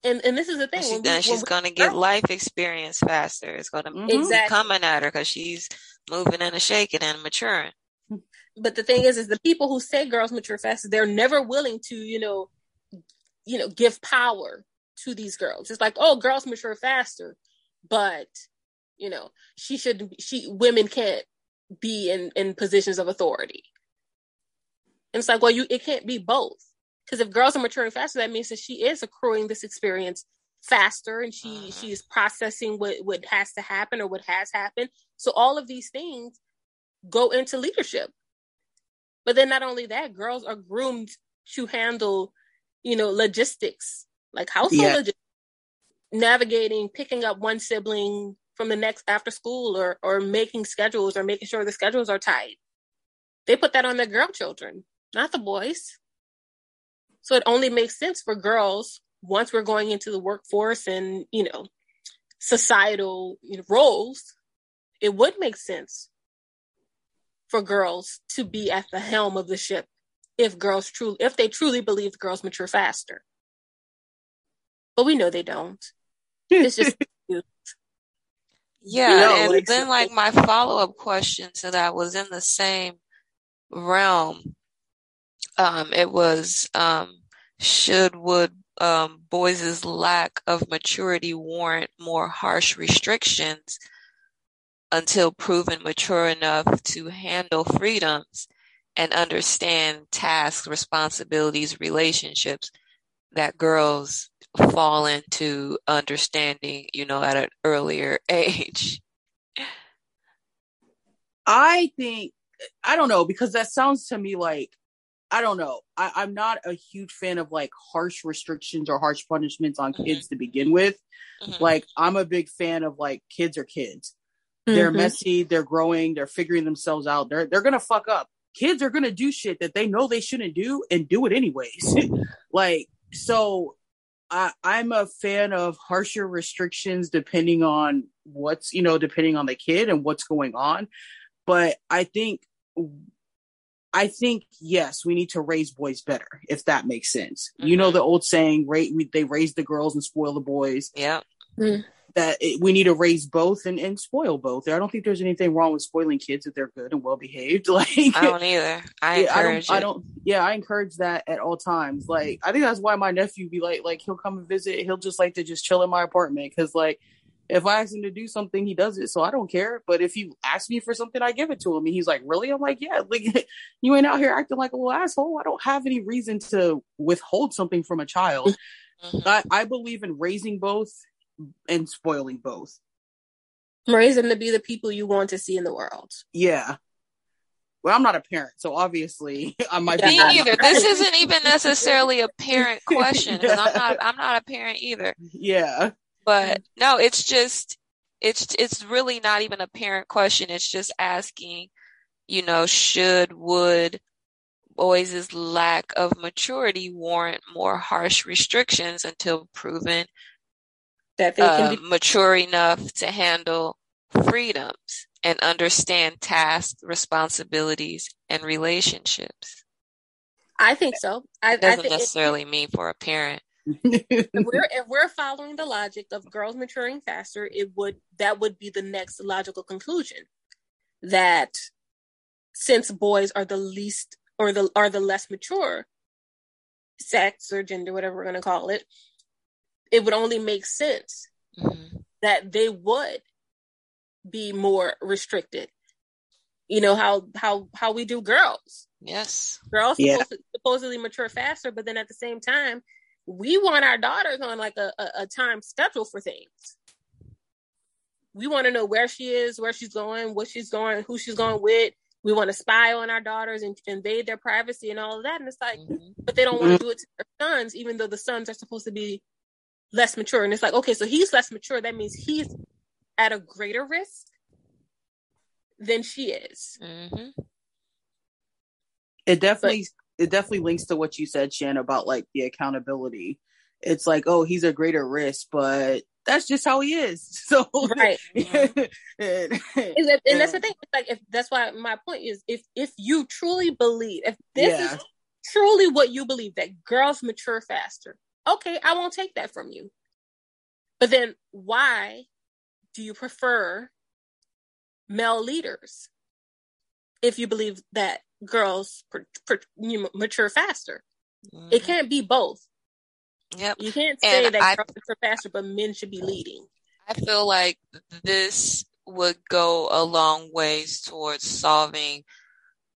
And and this is the thing. And, she, we- she's we- going to get life experience faster. It's going to Mhm. be Exactly. coming at her because she's moving and shaking and maturing. But the thing is, is the people who say girls mature faster, they're never willing to, you know, you know, give power to these girls. It's like, oh, girls mature faster, but you know, she should. She women can't be in in positions of authority. And it's like, well, you it can't be both. Because if girls are maturing faster, that means that she is accruing this experience faster and she Mhm. she is processing what what has to happen or what has happened. So all of these things go into leadership. But then not only that, girls are groomed to handle, you know, logistics, like household Yeah. logistics, navigating, picking up one sibling from the next after school or or making schedules or making sure the schedules are tight. They put that on their girl children, not the boys. So it only makes sense for girls once we're going into the workforce and, you know, societal you know, roles, it would make sense for girls to be at the helm of the ship if girls truly if they truly believe girls mature faster. But we know they don't. It's just Yeah, know, and like- then like my follow up question to that was in the same realm. Um, it was um, should would um, boys' lack of maturity warrant more harsh restrictions until proven mature enough to handle freedoms and understand tasks, responsibilities, relationships that girls fall into understanding, you know, at an earlier age? I think I don't know because that sounds to me like I don't know. I, I'm not a huge fan of like harsh restrictions or harsh punishments on kids mm-hmm. to begin with. Mm-hmm. Like I'm a big fan of like kids are kids. They're mm-hmm. messy, they're growing, they're figuring themselves out. They're they're gonna fuck up. Kids are gonna do shit that they know they shouldn't do and do it anyways. like so I, I'm a fan of harsher restrictions depending on what's, you know, depending on the kid and what's going on. But I think I think yes, we need to raise boys better, if that makes sense. Mm-hmm. You know mm-hmm. the old saying, "Right? We, they raise the girls and spoil the boys." Yeah. Mm-hmm. That it, we need to raise both and, and spoil both. I don't think there's anything wrong with spoiling kids if they're good and well behaved. Like I don't either. I yeah, encourage. I don't, I don't. Yeah, I encourage that at all times. Like I think that's why my nephew be like, like he'll come and visit. He'll just like to just chill in my apartment because like if I ask him to do something, he does it. So I don't care. But if you ask me for something, I give it to him. And he's like, really? I'm like, yeah, like you ain't out here acting like a little asshole. I don't have any reason to withhold something from a child. Mm-hmm. I, I believe in raising both and spoiling both. Raise them to be the people you want to see in the world. Yeah. Well, I'm not a parent, so obviously I might be. Me either. This isn't even necessarily a parent question because I'm not. I'm not a parent either. Yeah. But no, it's just it's it's really not even a parent question. It's just asking, you know, should would boys' lack of maturity warrant more harsh restrictions until proven that they can uh, be mature enough to handle freedoms and understand tasks, responsibilities, and relationships. I think so. I, doesn't I necessarily it, mean for a parent if we're if we're following the logic of girls maturing faster, it would that would be the next logical conclusion that since boys are the least or the are the less mature sex or gender, whatever we're going to call it, it would only make sense mm-hmm. that they would be more restricted. You know how how how we do girls. Yes, girls yeah. supposed supposedly mature faster, but then at the same time, we want our daughters on like a, a, a time schedule for things. We want to know where she is, where she's going, what she's going, who she's going with. We want to spy on our daughters and invade their privacy and all of that. And it's like, mm-hmm. but they don't want to do it to their sons, even though the sons are supposed to be less mature. And it's like, okay, so he's less mature. That means he's at a greater risk than she is. Mm-hmm. It definitely it definitely links to what you said, Shan, about like the accountability. It's like, oh, he's a greater risk, but that's just how he is. So right, and, and, and that's the thing. Like, if that's why my point is, if if you truly believe, if this yeah. is truly what you believe that girls mature faster, okay, I won't take that from you. But then, why do you prefer male leaders if you believe that girls per, per, you know, mature faster. Mm-hmm. It can't be both. Yep. You can't say and that I, girls mature faster, but men should be leading. I feel like this would go a long ways towards solving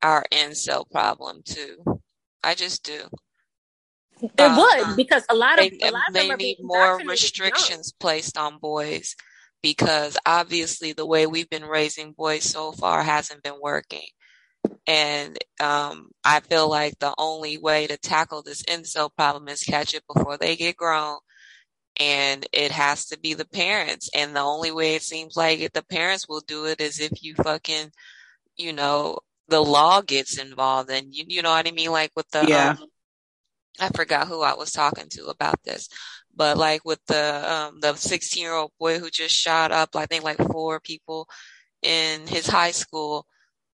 our incel problem too. I just do. It um, would because a lot of they, a lot of they need more restrictions placed on boys because obviously the way we've been raising boys so far hasn't been working. And um, I feel like the only way to tackle this incel problem is catch it before they get grown. And it has to be the parents. And the only way it seems like it, the parents will do it is if you fucking, you know, the law gets involved. And you, you know what I mean? Like with the, yeah. Um, I forgot who I was talking to about this, but like with the, um, the 16 year old boy who just shot up, I think like four people in his high school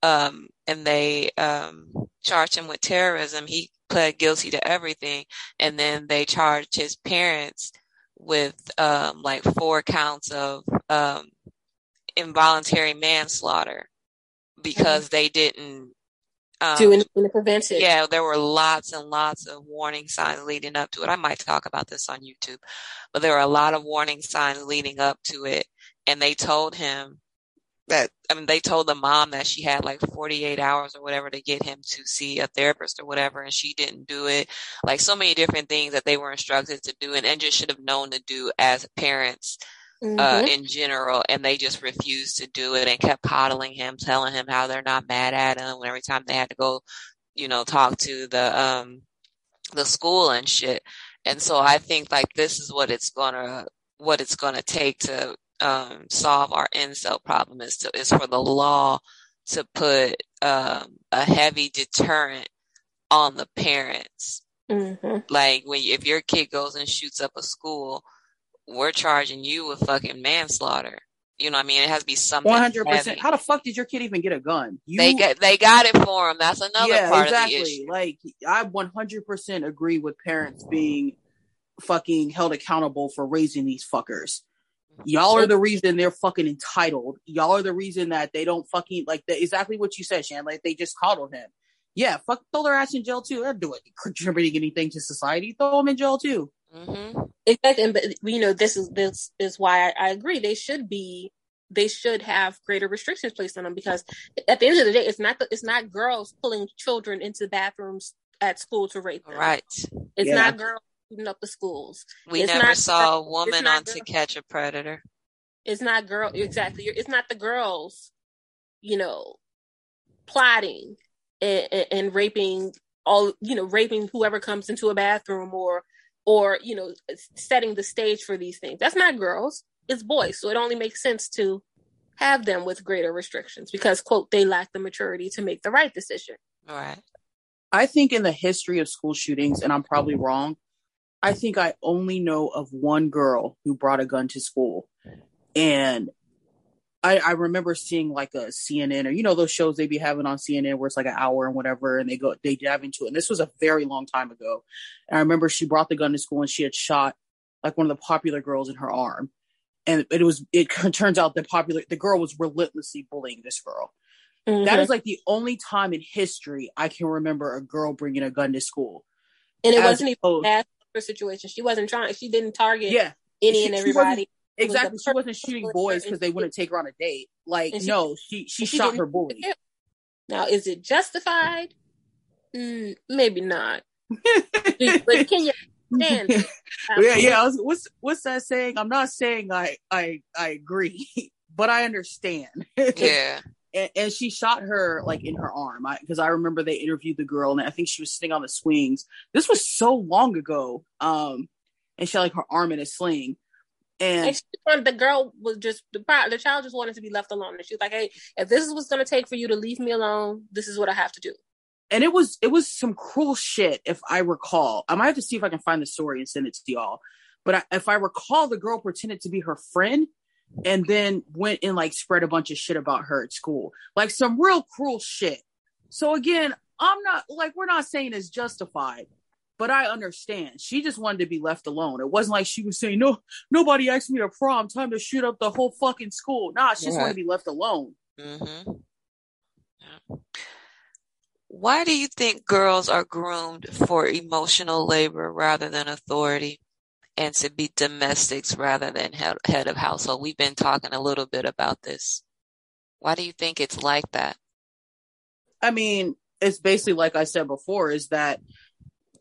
um, and they um, charged him with terrorism. He pled guilty to everything, and then they charged his parents with um, like four counts of um, involuntary manslaughter because mm-hmm. they didn't um, do anything to prevent it. Yeah, there were lots and lots of warning signs leading up to it. I might talk about this on YouTube, but there were a lot of warning signs leading up to it, and they told him that I mean they told the mom that she had like 48 hours or whatever to get him to see a therapist or whatever and she didn't do it like so many different things that they were instructed to do and, and just should have known to do as parents uh, mm-hmm. uh, in general and they just refused to do it and kept coddling him telling him how they're not mad at him every time they had to go you know talk to the um the school and shit and so I think like this is what it's gonna what it's gonna take to um, solve our incel problem is to is for the law to put um, a heavy deterrent on the parents. Mm-hmm. Like when if your kid goes and shoots up a school, we're charging you with fucking manslaughter. You know what I mean? It has to be something. One hundred percent. How the fuck did your kid even get a gun? You... They get they got it for him. That's another yeah, part exactly. of the issue. Like I one hundred percent agree with parents being fucking held accountable for raising these fuckers. Y'all are the reason they're fucking entitled. Y'all are the reason that they don't fucking like the, exactly what you said, Shan. Like they just coddled him. Yeah, fuck, throw their ass in jail too. They're doing contributing anything to society. Throw them in jail too. Mm-hmm. Exactly, but you know this is this is why I, I agree. They should be they should have greater restrictions placed on them because at the end of the day, it's not the, it's not girls pulling children into bathrooms at school to rape them. Right. It's yeah. not girls shooting up the schools. We it's never not, saw a woman on girl, To Catch a Predator. It's not girl exactly. It's not the girls, you know, plotting and, and, and raping all you know, raping whoever comes into a bathroom or or you know, setting the stage for these things. That's not girls. It's boys. So it only makes sense to have them with greater restrictions because quote they lack the maturity to make the right decision. All right. I think in the history of school shootings, and I'm probably wrong, I think I only know of one girl who brought a gun to school. And I, I remember seeing like a CNN or, you know, those shows they be having on CNN where it's like an hour and whatever, and they go, they dive into it. And this was a very long time ago. And I remember she brought the gun to school and she had shot like one of the popular girls in her arm. And it was, it turns out the popular, the girl was relentlessly bullying this girl. Mm-hmm. That is like the only time in history I can remember a girl bringing a gun to school. And it wasn't even situation. She wasn't trying. She didn't target yeah. any she, and everybody. Exactly. She wasn't shooting boys because they wouldn't take her on a date. Like she, no, she she, she shot her bully. Now, is it justified? Mm, maybe not. but can you understand? yeah, yeah. Was, what's what's that saying? I'm not saying I I I agree, but I understand. yeah and, and, she shot her like in her arm because I, I, remember they interviewed the girl and I think she was sitting on the swings. This was so long ago. Um, and she had like her arm in a sling. And, and the girl was just the, the child just wanted to be left alone. And she was like, "Hey, if this is what's going to take for you to leave me alone, this is what I have to do." And it was it was some cruel shit, if I recall. I might have to see if I can find the story and send it to y'all. But I, if I recall, the girl pretended to be her friend and then went and like spread a bunch of shit about her at school. Like some real cruel shit. So again, I'm not like we're not saying it's justified, but I understand. She just wanted to be left alone. It wasn't like she was saying, No, nobody asked me to prom, time to shoot up the whole fucking school. Nah, she just wanted to be left alone. Mm-hmm. Yeah. Why do you think girls are groomed for emotional labor rather than authority? And to be domestics rather than head, head of household. We've been talking a little bit about this. Why do you think it's like that? I mean, it's basically like I said before, is that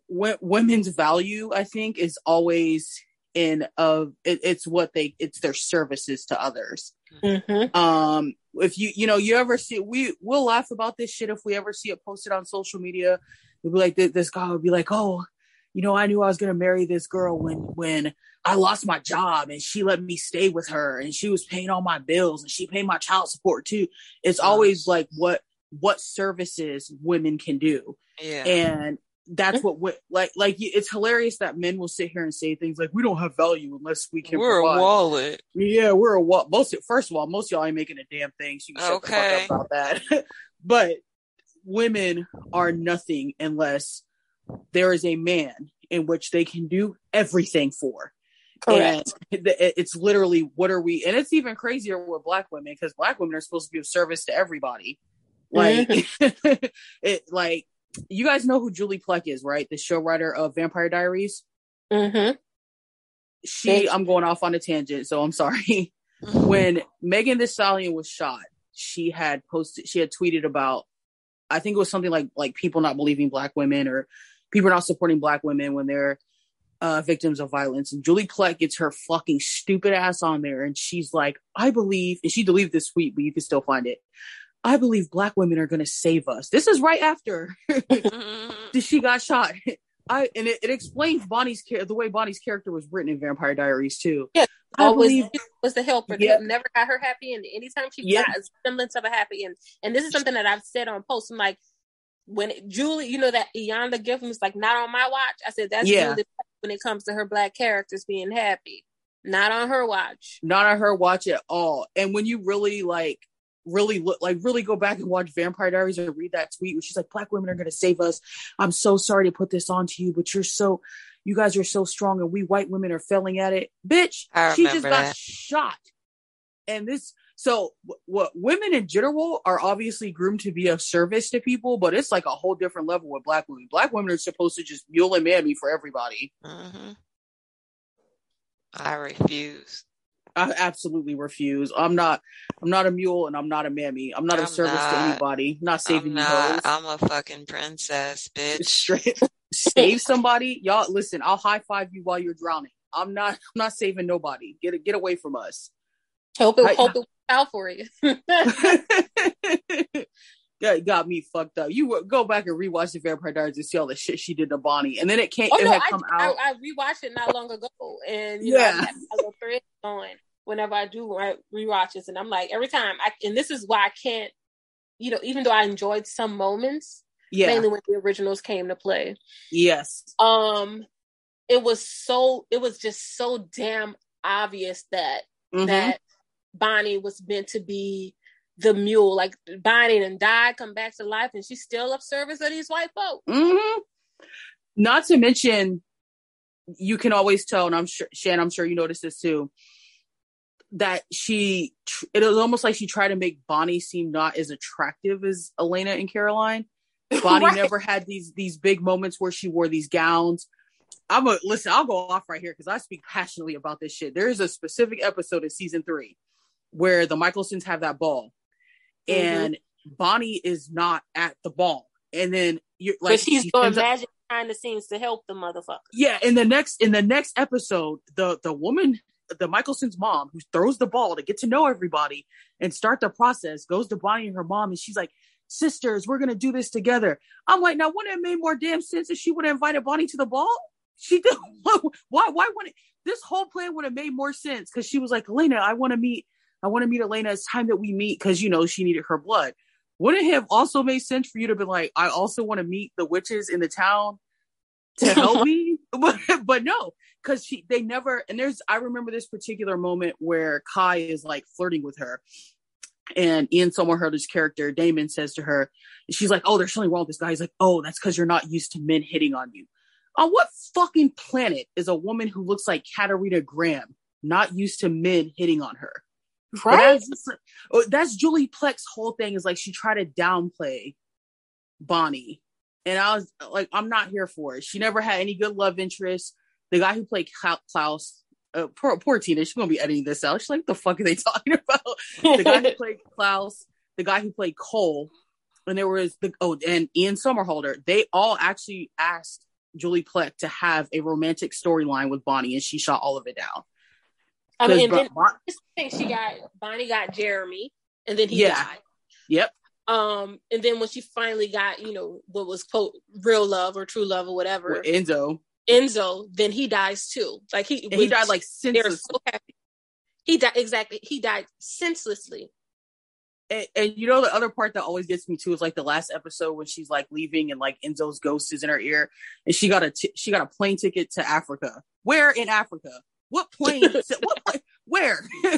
w- women's value, I think, is always in of it, it's what they it's their services to others. Mm-hmm. Um, if you you know you ever see we we'll laugh about this shit if we ever see it posted on social media. We'll be like this guy would be like, oh, you know, I knew I was going to marry this girl when, when I lost my job and she let me stay with her and she was paying all my bills and she paid my child support too. It's always like what, what services women can do. Yeah. And that's what like like it's hilarious that men will sit here and say things like we don't have value unless we can. We're provide. a wallet. Yeah, we're a wallet. Most first of all, most of y'all ain't making a damn thing. So you can okay. about that. but women are nothing unless there is a man in which they can do everything for. Correct. And it's literally what are we? And it's even crazier with black women because black women are supposed to be of service to everybody. Like, mm-hmm. it like you guys know who Julie Plec is, right? The show writer of Vampire Diaries. Mm-hmm. She, I'm going off on a tangent, so I'm sorry. when Megan Thee Stallion was shot, she had posted, she had tweeted about, I think it was something like like people not believing black women or people are not supporting black women when they're uh, victims of violence. And Julie Plec gets her fucking stupid ass on there, and she's like, "I believe," and she deleted this tweet, but you can still find it. I believe black women are going to save us. This is right after she got shot. I and it, it explains Bonnie's care the way Bonnie's character was written in Vampire Diaries too. Yeah, always believe, was the helper. Yep. Never got her happy, and anytime she yep. got a semblance of a happy, and and this is something that I've said on posts. I'm like, when it, Julie, you know that Iyanla Giffen was like, not on my watch. I said that's yeah. Julie when it comes to her black characters being happy, not on her watch, not on her watch at all. And when you really like really look like really go back and watch Vampire Diaries or read that tweet where she's like, Black women are gonna save us. I'm so sorry to put this on to you, but you're so you guys are so strong and we white women are failing at it. Bitch, she just got shot. And this so what women in general are obviously groomed to be of service to people, but it's like a whole different level with black women. Black women are supposed to just mule and mammy for everybody. Mm-hmm. I refuse. I absolutely refuse. I'm not. I'm not a mule, and I'm not a mammy. I'm not I'm of service not, to anybody. not saving I'm not, you. I'm a fucking princess, bitch. Straight save somebody, y'all. Listen, I'll high five you while you're drowning. I'm not. I'm not saving nobody. Get get away from us. Hope it. I, hope it out for you. got, got me fucked up. You go back and rewatch the Vampire Diaries and see all the shit she did to Bonnie, and then it can't. Oh, it no, I, out. I, I, rewatched it not long ago, and yeah, know, I have a little thread going whenever I do rewatches, and I'm like every time I and this is why I can't, you know, even though I enjoyed some moments, yeah, mainly when the originals came to play. Yes. Um, it was so it was just so damn obvious that mm-hmm. that Bonnie was meant to be the mule, like Bonnie and died, come back to life, and she's still of service of these white folk. Mm-hmm. Not to mention, you can always tell, and I'm sure Shan, I'm sure you noticed this too that she it was almost like she tried to make Bonnie seem not as attractive as Elena and Caroline. Bonnie right. never had these these big moments where she wore these gowns. I'm a listen, I'll go off right here because I speak passionately about this shit. There is a specific episode in season three where the Mikaelsons have that ball mm-hmm. and Bonnie is not at the ball. And then you're like but she's she doing magic behind the scenes to help the motherfucker. Yeah, in the next in the next episode, the the woman the Mikaelson's mom, who throws the ball to get to know everybody and start the process, goes to Bonnie and her mom, and she's like, "Sisters, we're gonna do this together." I'm like, now wouldn't it made more damn sense if she would have invited Bonnie to the ball? She did. why? Why wouldn't this whole plan would have made more sense? Because she was like, Elena, I want to meet. I want to meet Elena. It's time that we meet because you know she needed her blood. Wouldn't it have also made sense for you to be like, I also want to meet the witches in the town to help me? But, but no, because she they never and there's I remember this particular moment where Kai is like flirting with her. And Ian Somerhalder's character, Damon, says to her, she's like, Oh, there's something wrong with this guy. He's like, Oh, that's because you're not used to men hitting on you. On what fucking planet is a woman who looks like Katerina Graham not used to men hitting on her? Right. That's, oh, that's, Julie Plec's whole thing is like she tried to downplay Bonnie. And I was like, I'm not here for it. She never had any good love interest the guy who played Klaus, uh, poor, poor Tina, she's gonna be editing this out. She's like, the fuck are they talking about? the guy who played Klaus, the guy who played Kol, and there was the oh, and Ian Somerhalder. They all actually asked Julie Plec to have a romantic storyline with Bonnie, and she shot all of it down. I mean, and then Bon- thing she got Bonnie got Jeremy, and then he yeah. died. Yep. Um, and then when she finally got, you know, what was quote real love or true love or whatever, With Enzo. Enzo, then he dies too. Like he he died like senselessly. So. He died exactly. He died senselessly. And, and, you know the other part that always gets me too is like the last episode when she's like leaving and like Enzo's ghost is in her ear and she got a t- she got a plane ticket to Africa. Where in Africa? What plane? what plane? Where?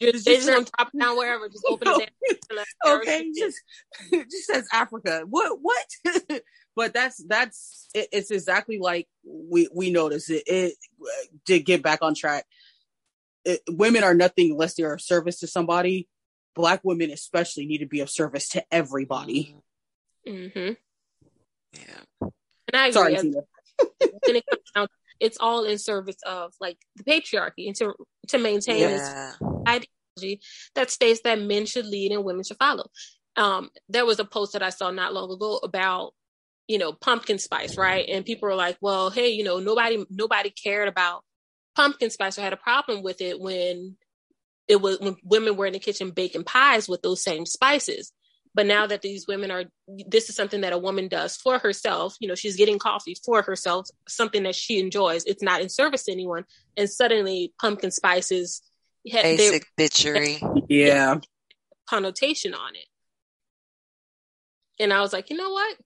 just, just top down wherever. Just open it. okay, just just says Africa. What? What? but that's that's it, it's exactly like we we notice it, it to get back on track it, women are nothing unless they're of service to somebody black women especially need to be of service to everybody mm-hmm. yeah and i agree Sorry, Tina. when it comes down it's all in service of like the patriarchy and to to maintain yeah. this ideology that states that men should lead and women should follow. Um, there was a post that I saw not long ago about you know pumpkin spice, right? And people were like, "Well, hey, you know, nobody nobody cared about pumpkin spice or had a problem with it when it was when women were in the kitchen baking pies with those same spices." But now that these women are, this is something that a woman does for herself. You know, she's getting coffee for herself, something that she enjoys. It's not in service to anyone. And suddenly, pumpkin spices basic bitchery. Yeah. Connotation on it. And I was like, you know what?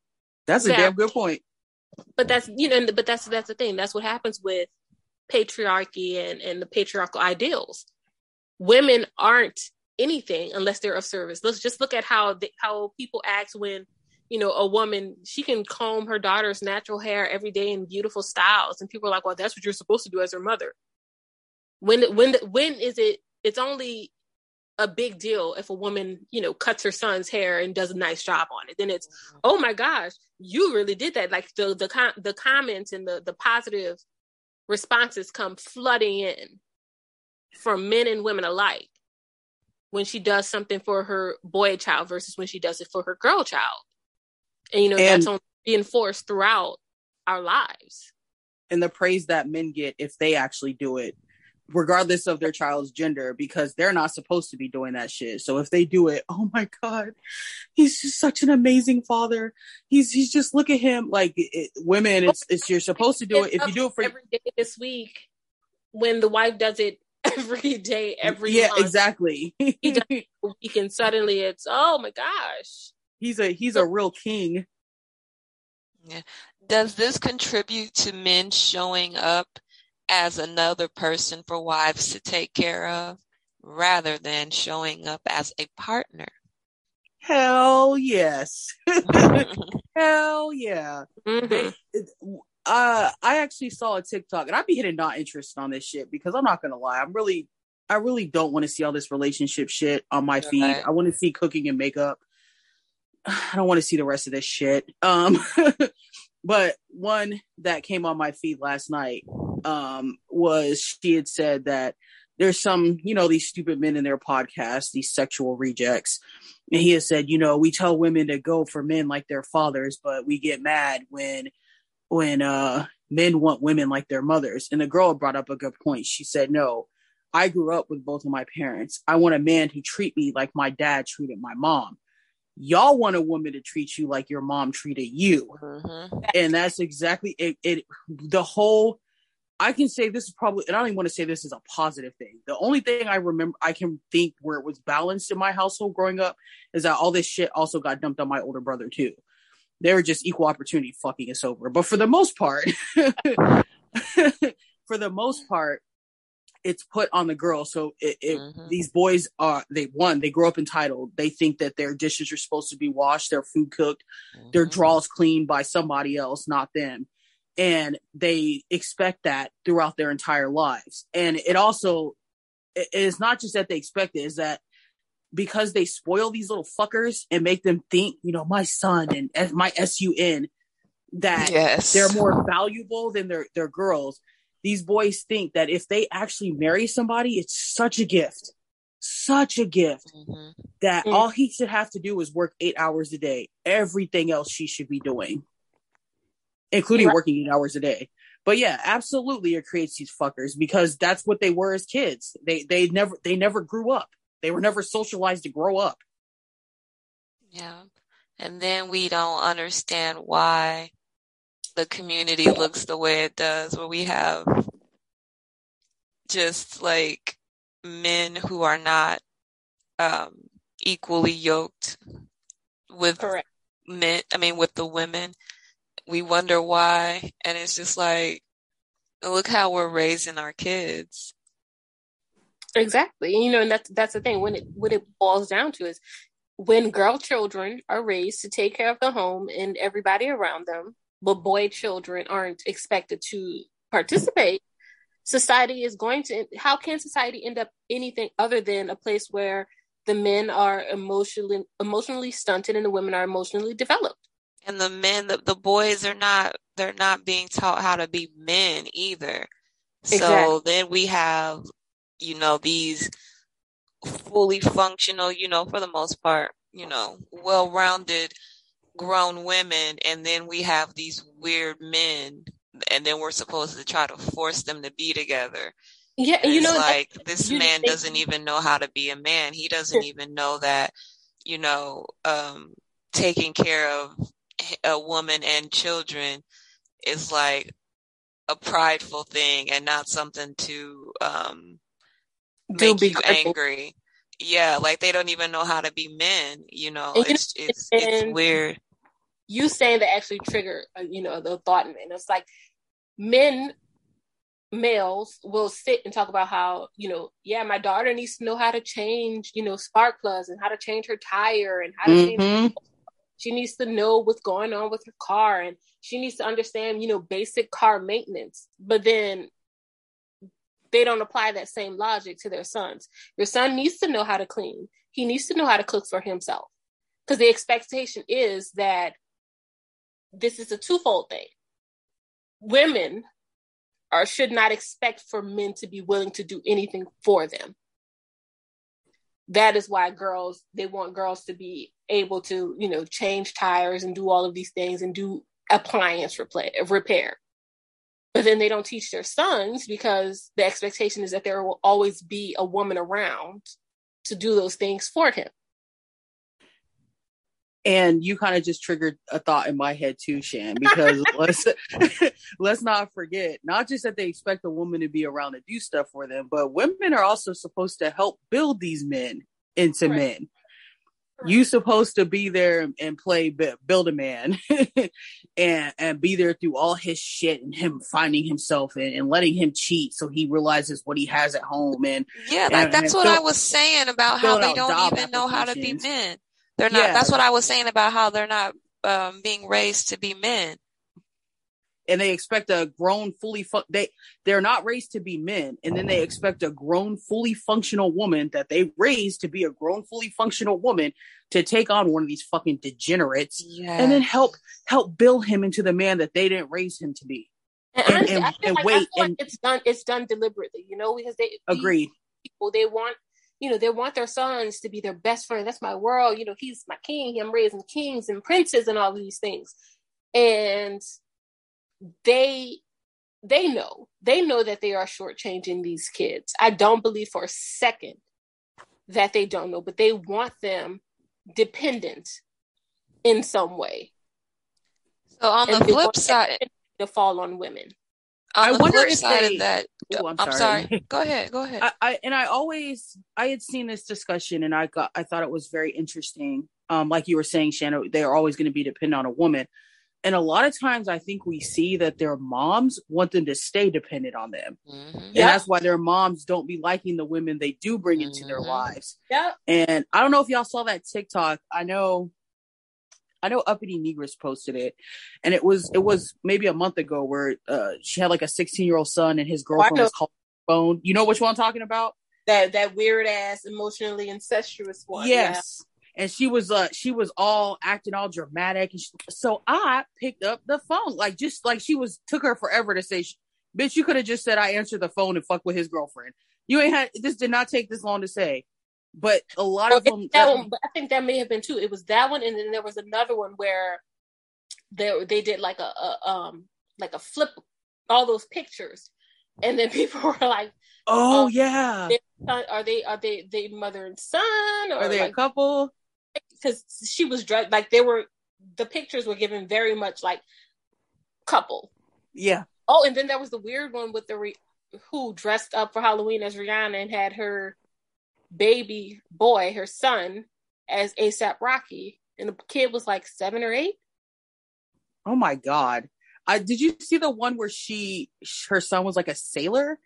That's a damn good point. But that's you know, but that's that's the thing. That's what happens with patriarchy and and the patriarchal ideals. Women aren't anything unless they're of service. Let's just look at how the, how people act when you know a woman she can comb her daughter's natural hair every day in beautiful styles, and people are like, "Well, that's what you're supposed to do as her mother." When when when is it? It's only a big deal if a woman you know cuts her son's hair and does a nice job on it. Then it's mm-hmm. oh my gosh, you really did that. Like the the the comments and the the positive responses come flooding in from men and women alike when she does something for her boy child versus when she does it for her girl child. And you know, and, that's reinforced throughout our lives. And the praise that men get if they actually do it, regardless of their child's gender, because they're not supposed to be doing that shit. So if they do it, oh my God, he's just such an amazing father. He's he's just look at him. Like it, women, it's it's you're supposed to do it. If you do it for every day this week, when the wife does it every day, every yeah, month. exactly. he does week and suddenly it's oh my gosh. He's a he's a real king. Yeah. Does this contribute to men showing up as another person for wives to take care of rather than showing up as a partner? Hell yes. Hell yeah. Mm-hmm uh, I actually saw a TikTok, and I'd be hitting not interested on this shit because I'm not gonna lie, I'm really, I really don't want to see all this relationship shit on my feed. I want to see cooking and makeup. I don't want to see the rest of this shit. Um, but one that came on my feed last night um, was she had said that there's some, you know, these stupid men in their podcast, these sexual rejects. And he has said, you know, we tell women to go for men like their fathers, but we get mad when when uh men want women like their mothers. And the girl brought up a good point. She said, No, I grew up with both of my parents. I want a man to treat me like my dad treated my mom. Y'all want a woman to treat you like your mom treated you. Mm-hmm. And that's exactly it, it. The whole, I can say this is probably, and I don't even want to say this is a positive thing. The only thing I remember, I can think where it was balanced in my household growing up is that all this shit also got dumped on my older brother too they were just equal opportunity fucking us over. But for the most part, for the most part, it's put on the girl. So it, it, mm-hmm. these boys are they one they grow up entitled. They think that their dishes are supposed to be washed, their food cooked, mm-hmm. their drawers cleaned by somebody else, not them, and they expect that throughout their entire lives. And it also it is not just that they expect it; is that because they spoil these little fuckers and make them think, you know, my son and my SUN that yes. they're more valuable than their their girls. These boys think that if they actually marry somebody, it's such a gift. Such a gift mm-hmm. that mm-hmm. all he should have to do is work eight hours a day. Everything else she should be doing, including right. working eight hours a day. But yeah, absolutely, it creates these fuckers because that's what they were as kids. They they never they never grew up. They were never socialized to grow up. Yeah. And then we don't understand why the community looks the way it does, where we have just like men who are not um, equally yoked with Correct. men, I mean, with the women. We wonder why. And it's just like, look how we're raising our kids. Exactly. You know, and that's that's the thing. When it what it boils down to is when girl children are raised to take care of the home and everybody around them, but boy children aren't expected to participate, society is going to how can society end up anything other than a place where the men are emotionally emotionally stunted and the women are emotionally developed and the men the, the boys are not they're not being taught how to be men either exactly. so then we have you know, these fully functional, you know, for the most part, you know, well rounded grown women. And then we have these weird men and then we're supposed to try to force them to be together. Yeah, and you know, like this man doesn't even know how to be a man. He doesn't even know that, you know, um, taking care of a woman and children is like a prideful thing and not something to um, make you angry. Yeah, like they don't even know how to be men. You know, and it's it's it's weird. You saying that actually trigger, uh, you know, the thought in me. And it's like men males will sit and talk about how you know yeah my daughter needs to know how to change you know spark plugs and how to change her tire and how to mm-hmm. change she needs to know what's going on with her car and she needs to understand you know basic car maintenance but then they don't apply that same logic to their sons your son needs to know how to clean he needs to know how to cook for himself because the expectation is that this is a twofold thing women or should not expect for men to be willing to do anything for them. That is why girls they want girls to be able to, you know, change tires and do all of these things and do appliance repair. But then they don't teach their sons because the expectation is that there will always be a woman around to do those things for him and you kind of just triggered a thought in my head too shan because let's let's not forget not just that they expect a woman to be around to do stuff for them but women are also supposed to help build these men into right. men. You supposed to be there and play build a man and and be there through all his shit and him finding himself and, and letting him cheat so he realizes what he has at home and yeah like and, that's and what i was saying about how they don't even know how to be men they're not. Yeah. That's what I was saying about how they're not um, being raised to be men. And they expect a grown, fully fu- they they're not raised to be men, and then they expect a grown, fully functional woman that they raised to be a grown, fully functional woman to take on one of these fucking degenerates, yes. and then help help build him into the man that they didn't raise him to be. And, and, and, and like, wait, and like it's done. It's done deliberately, you know, because they agreed. People they want you know, they want their sons to be their best friend. That's my world. You know, he's my king. I'm raising kings and princes and all these things. And they they know. They know that they are shortchanging these kids. I don't believe for a second that they don't know, but they want them dependent in some way. So on and the flip side, to fall on women. I wonder if they, that. Ooh, I'm, I'm sorry. sorry. Go ahead. Go ahead. I, I, and I always I had seen this discussion and I got I thought it was very interesting. Um, like you were saying, Shannon, they are always going to be dependent on a woman. And a lot of times I think we see that their moms want them to stay dependent on them. Mm-hmm. And yep. that's why their moms don't be liking the women they do bring into mm-hmm. their lives. Yeah. And I don't know if y'all saw that TikTok. I know I know Uppity Negress posted it, and it was it was maybe a month ago where uh, she had like a 16 year old son and his girlfriend was called phone. You know which one I'm talking about? That that weird ass emotionally incestuous one. Yes. And she was uh she was all acting all dramatic, and she, so I picked up the phone like just like she was took her forever to say, "Bitch, you could have just said I answered the phone and fuck with his girlfriend." You ain't had this did not take this long to say but a lot well, of them. That one, I think that may have been two. It was that one, and then there was another one where they they did like a, a um like a flip all those pictures, and then people were like, "Oh um, yeah, are they are they they mother and son, or are they like, a couple?" Because she was dressed like they were. The pictures were given very much like couple. Yeah. Oh, and then there was the weird one with the re- who dressed up for Halloween as Rihanna and had her baby boy, her son, as ASAP Rocky, and the kid was like seven or eight. Oh my god! I did you see the one where she her son was like a sailor?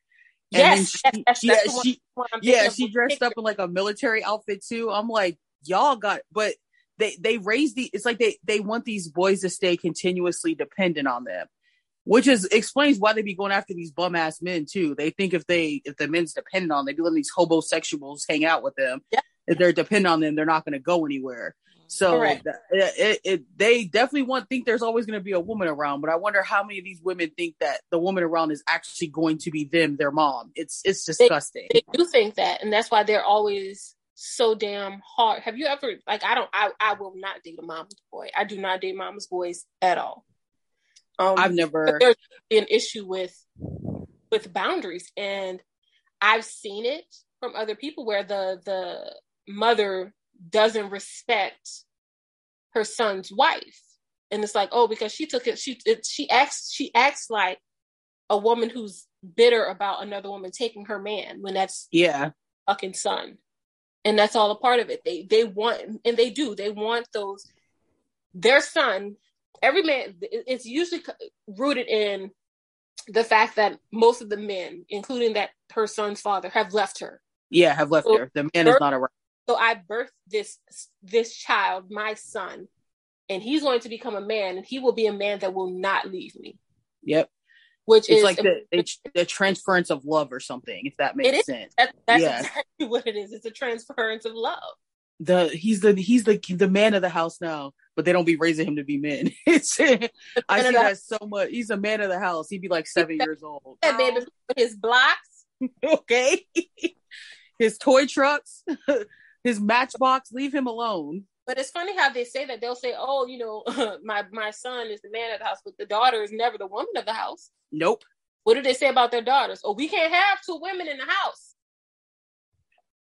yes, she, that's, yeah, she, yeah, she dressed up in like a military outfit too. I'm like, y'all got, but they they raise the. It's like they they want these boys to stay continuously dependent on them which is explains why they be going after these bum ass men too. They think if they if the men's dependent on, them, they be letting these homosexuals hang out with them. Yeah. If they're dependent on them, they're not going to go anywhere. So it, it, it, they definitely want think there's always going to be a woman around, but I wonder how many of these women think that the woman around is actually going to be them, their mom. It's it's disgusting. They, they do think that, and that's why they're always so damn hard. Have you ever like I don't I I will not date a mama's boy. I do not date mama's boys at all. Um, I've never there's an issue with with boundaries, and I've seen it from other people where the the mother doesn't respect her son's wife, and it's like oh because she took it she it, she acts she acts like a woman who's bitter about another woman taking her man when that's yeah fucking son and that's all a part of it. They they want and they do. They want those their son. Every man. It's usually rooted in the fact that most of the men, including that her son's father, have left her. Yeah, have left so her. The man birth, is not around. So I birthed this this child, my son, and he's going to become a man, and he will be a man that will not leave me. Yep which it's is like the, the transference of love or something if that makes sense. That, that's yeah. exactly what it is. It's a transference of love. The he's the he's the the man of the house now but they don't be raising him to be men. It's i see that so much. He's a man of the house. He'd be like seven years old. that baby his blocks. Okay. His toy trucks his matchbox leave him alone. But it's funny how they say that. They'll say, "Oh, you know, my my son is the man of the house, but the daughter is never the woman of the house." Nope. What do they say about their daughters? Oh, we can't have two women in the house.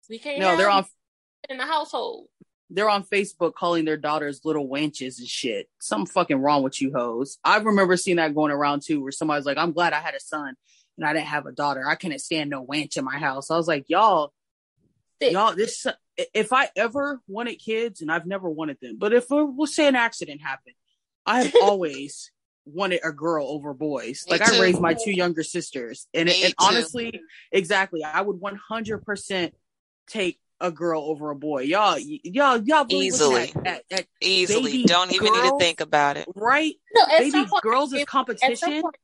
We can't. No, they're on in the household. They're on Facebook calling their daughters little wenches and shit. Something fucking wrong with you hoes. I remember seeing that going around too, where somebody's like, "I'm glad I had a son and I didn't have a daughter. I couldn't stand no wench in my house." I was like, "Y'all, Sick. y'all, this." If I ever wanted kids, and I've never wanted them, but if we'll say an accident happened, I have always wanted a girl over boys. Me like too. I raised my two younger sisters, and, and honestly, exactly, I would one hundred percent take a girl over a boy. Y'all, y'all, y'all easily, at, at, at easily. Don't even girls, need to think about it. Right? No, at baby point, girls is competition. At some, point,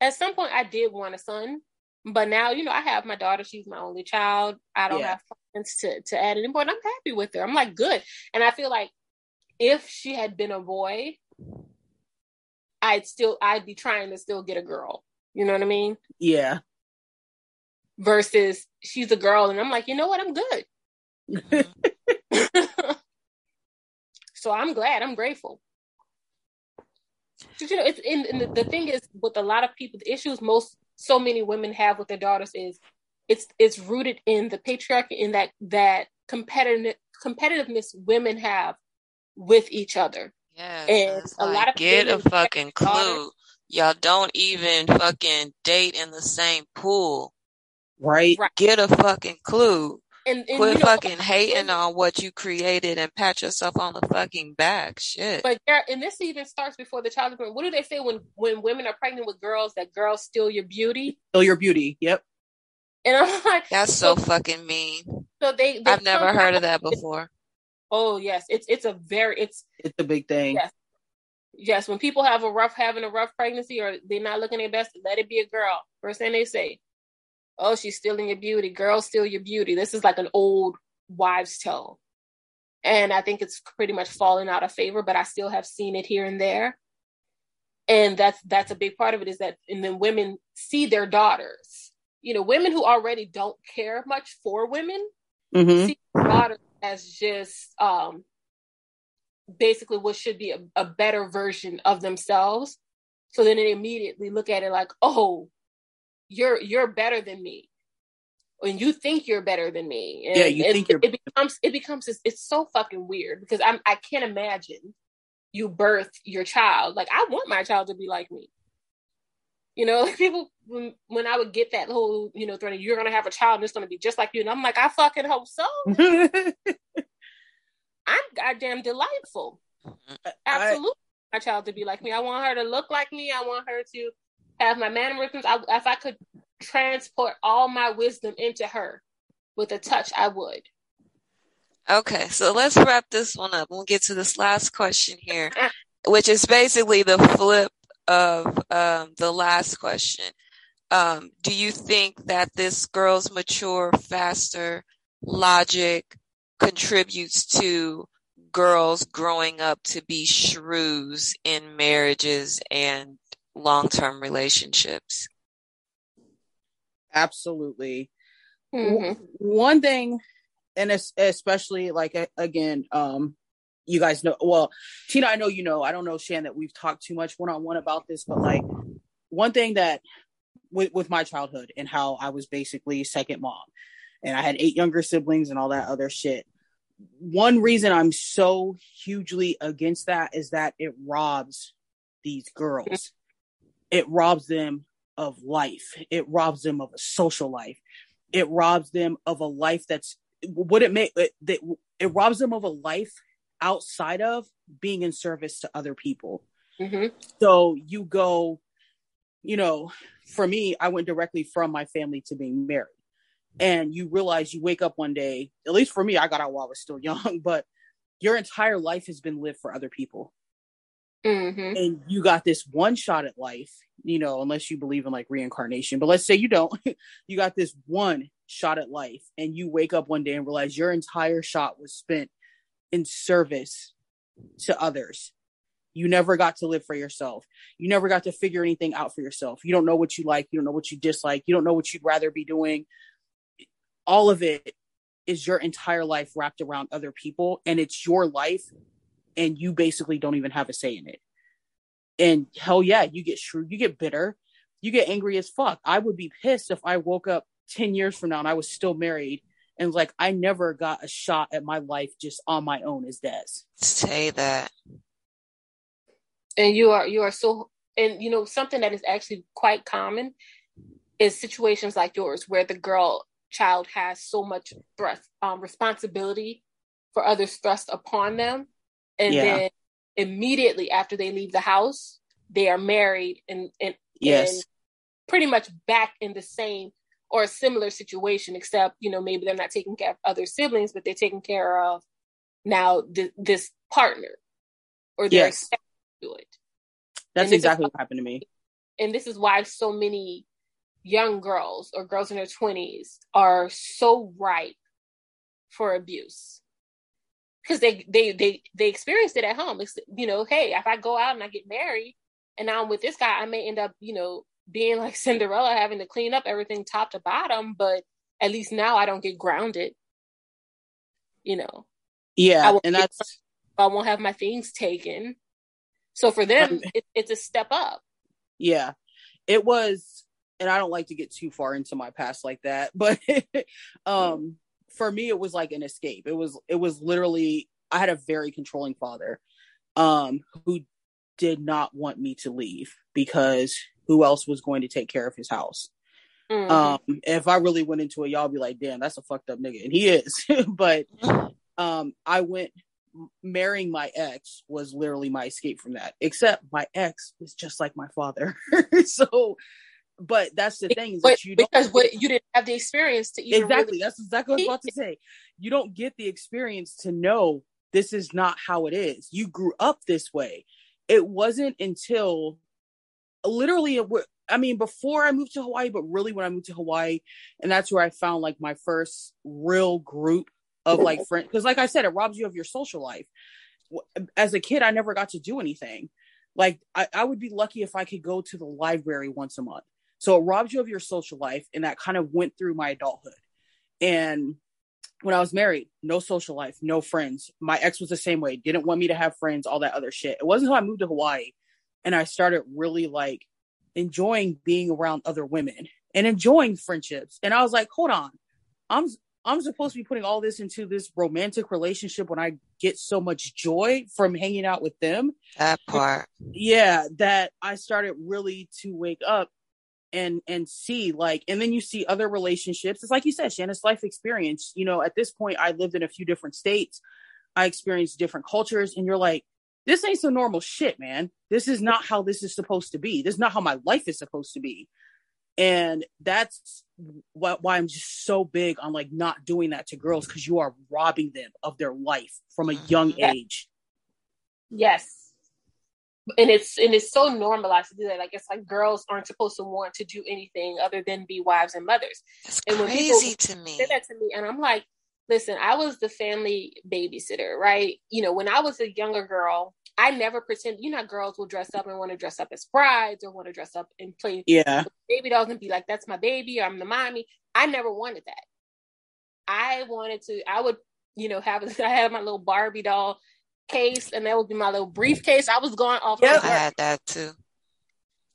at some point, I did want a son, but now you know I have my daughter. She's my only child. I don't yeah. have friends to to add anymore, and I'm happy with her. I'm like good, and I feel like if she had been a boy, I'd still I'd be trying to still get a girl. You know what I mean? Yeah. Versus she's a girl and I'm like, you know what, I'm good. so I'm glad, I'm grateful. But, you know, it's in, the, the thing is with a lot of people, the issues most so many women have with their daughters is it's it's rooted in the patriarchy in that that competitive competitiveness women have with each other. Yeah, and a like, lot of get a fucking clue. Y'all don't even fucking date in the same pool. Right. right. Get a fucking clue. And, and Quit you know, fucking hating on what you created and pat yourself on the fucking back. Shit. But yeah, and this even starts before the child is born. What do they say when when women are pregnant with girls that girls steal your beauty? Steal your beauty. Yep. And I'm like, that's so, so fucking mean. So they, they I've never heard of that before. Oh yes, it's it's a very it's it's a big thing. Yes, yes. When people have a rough having a rough pregnancy or they're not looking their best, let it be a girl. First thing they say, "Oh, she's stealing your beauty." Girls steal your beauty. This is like an old wives' tale, and I think it's pretty much fallen out of favor. But I still have seen it here and there, and that's that's a big part of it. Is that and then women see their daughters. You know, women who already don't care much for women mm-hmm. see daughters as just um, basically what should be a, a better version of themselves. So then they immediately look at it like, oh, you're you're better than me. And you think you're better than me. And, yeah, you think you're it becomes it becomes it's so fucking weird because I'm I can't imagine you birth your child. Like I want my child to be like me. You know, people when, when I would get that whole, you know, threat, you're gonna have a child and it's gonna be just like you, and I'm like, I fucking hope so. I'm goddamn delightful. Absolutely, I, my child to be like me. I want her to look like me. I want her to have my mannerisms. I, if I could transport all my wisdom into her with a touch, I would. Okay, so let's wrap this one up. We'll get to this last question here, which is basically the flip of um, the last question. Um, do you think that this girls mature faster logic contributes to girls growing up to be shrews in marriages and long-term relationships. Absolutely. Mm-hmm. One thing, and especially like again, um, you guys know. Well, Tina, I know you know. I don't know, Shan, that we've talked too much one on one about this, but like one thing that with with my childhood and how I was basically second mom, and I had eight younger siblings and all that other shit. One reason I'm so hugely against that is that it robs these girls. It robs them of life. It robs them of a social life. It robs them of a life that's what it it, it, it robs them of a life outside of being in service to other people. Mm-hmm. So you go, you know, for me, I went directly from my family to being married. And you realize you wake up one day, at least for me, I got out while I was still young, but your entire life has been lived for other people. Mm-hmm. And you got this one shot at life, you know, unless you believe in like reincarnation. But let's say you don't, you got this one shot at life, and you wake up one day and realize your entire shot was spent in service to others. You never got to live for yourself. You never got to figure anything out for yourself. You don't know what you like. You don't know what you dislike. You don't know what you'd rather be doing. All of it is your entire life wrapped around other people, and it's your life, and you basically don't even have a say in it. And hell yeah, you get shrewd, you get bitter, you get angry as fuck. I would be pissed if I woke up 10 years from now and I was still married and like I never got a shot at my life just on my own as Des. Say that. And you are you are so and you know something that is actually quite common is situations like yours where the girl child has so much thrust um, responsibility for others thrust upon them and yeah. then immediately after they leave the house they are married and and, yes. and pretty much back in the same or a similar situation, except, you know, maybe they're not taking care of other siblings, but they're taking care of now th- this partner or they're yes. to do it. That's exactly what happened to me. And this is why so many young girls or girls in their 20s are so ripe for abuse because they they they they experienced it at home it's, you know hey if i go out and i get married and now i'm with this guy i may end up you know being like Cinderella, having to clean up everything top to bottom, but at least now I don't get grounded. You know. Yeah, and that's I won't have my things taken. So for them, it, it's a step up. Yeah, it was, and I don't like to get too far into my past like that, but um, for me, it was like an escape. It was, it was literally, I had a very controlling father, um, who did not want me to leave because who else was going to take care of his house. Mm-hmm. Um, if I really went into it, y'all be like, damn, that's a fucked up nigga. And he is. but um, I went marrying my ex was literally my escape from that. Except my ex was just like my father. so but that's the thing is but, that you don't because what you didn't have the experience to exactly really that's exactly what I was about to say. You don't get the experience to know this is not how it is. You grew up this way. It wasn't until literally I mean, before I moved to Hawaii, but really when I moved to Hawaii, and that's where I found like my first real group of like friends. Because, like I said, it robs you of your social life. As a kid, I never got to do anything. Like, I, I would be lucky if I could go to the library once a month. So it robs you of your social life, and that kind of went through my adulthood. And when I was married, no social life, no friends. My ex was the same way, didn't want me to have friends, all that other shit. It wasn't until I moved to Hawaii and I started really like enjoying being around other women and enjoying friendships. And I was like, hold on, I'm I'm supposed to be putting all this into this romantic relationship when I get so much joy from hanging out with them. That part. Yeah, that I started really to wake up and and see like and then you see other relationships. It's like you said, Shannon's life experience. You know, at this point I lived in a few different states. I experienced different cultures and you're like, this ain't some normal shit, man. This is not how this is supposed to be. This is not how my life is supposed to be. And that's what, why I'm just so big on like not doing that to girls because you are robbing them of their life from a young age. Yes. And it's and it's so normalized to do that. Like it's like girls aren't supposed to want to do anything other than be wives and mothers. It's and when crazy to me. Say that to me, and I'm like, listen, I was the family babysitter, right? You know, when I was a younger girl, I never pretend. You know, girls will dress up and want to dress up as brides or want to dress up and play yeah baby dolls and be like, "That's my baby," or "I'm the mommy." I never wanted that. I wanted to. I would, you know, have I had my little Barbie doll case, and that would be my little briefcase. I was going off. Yep. I had that too.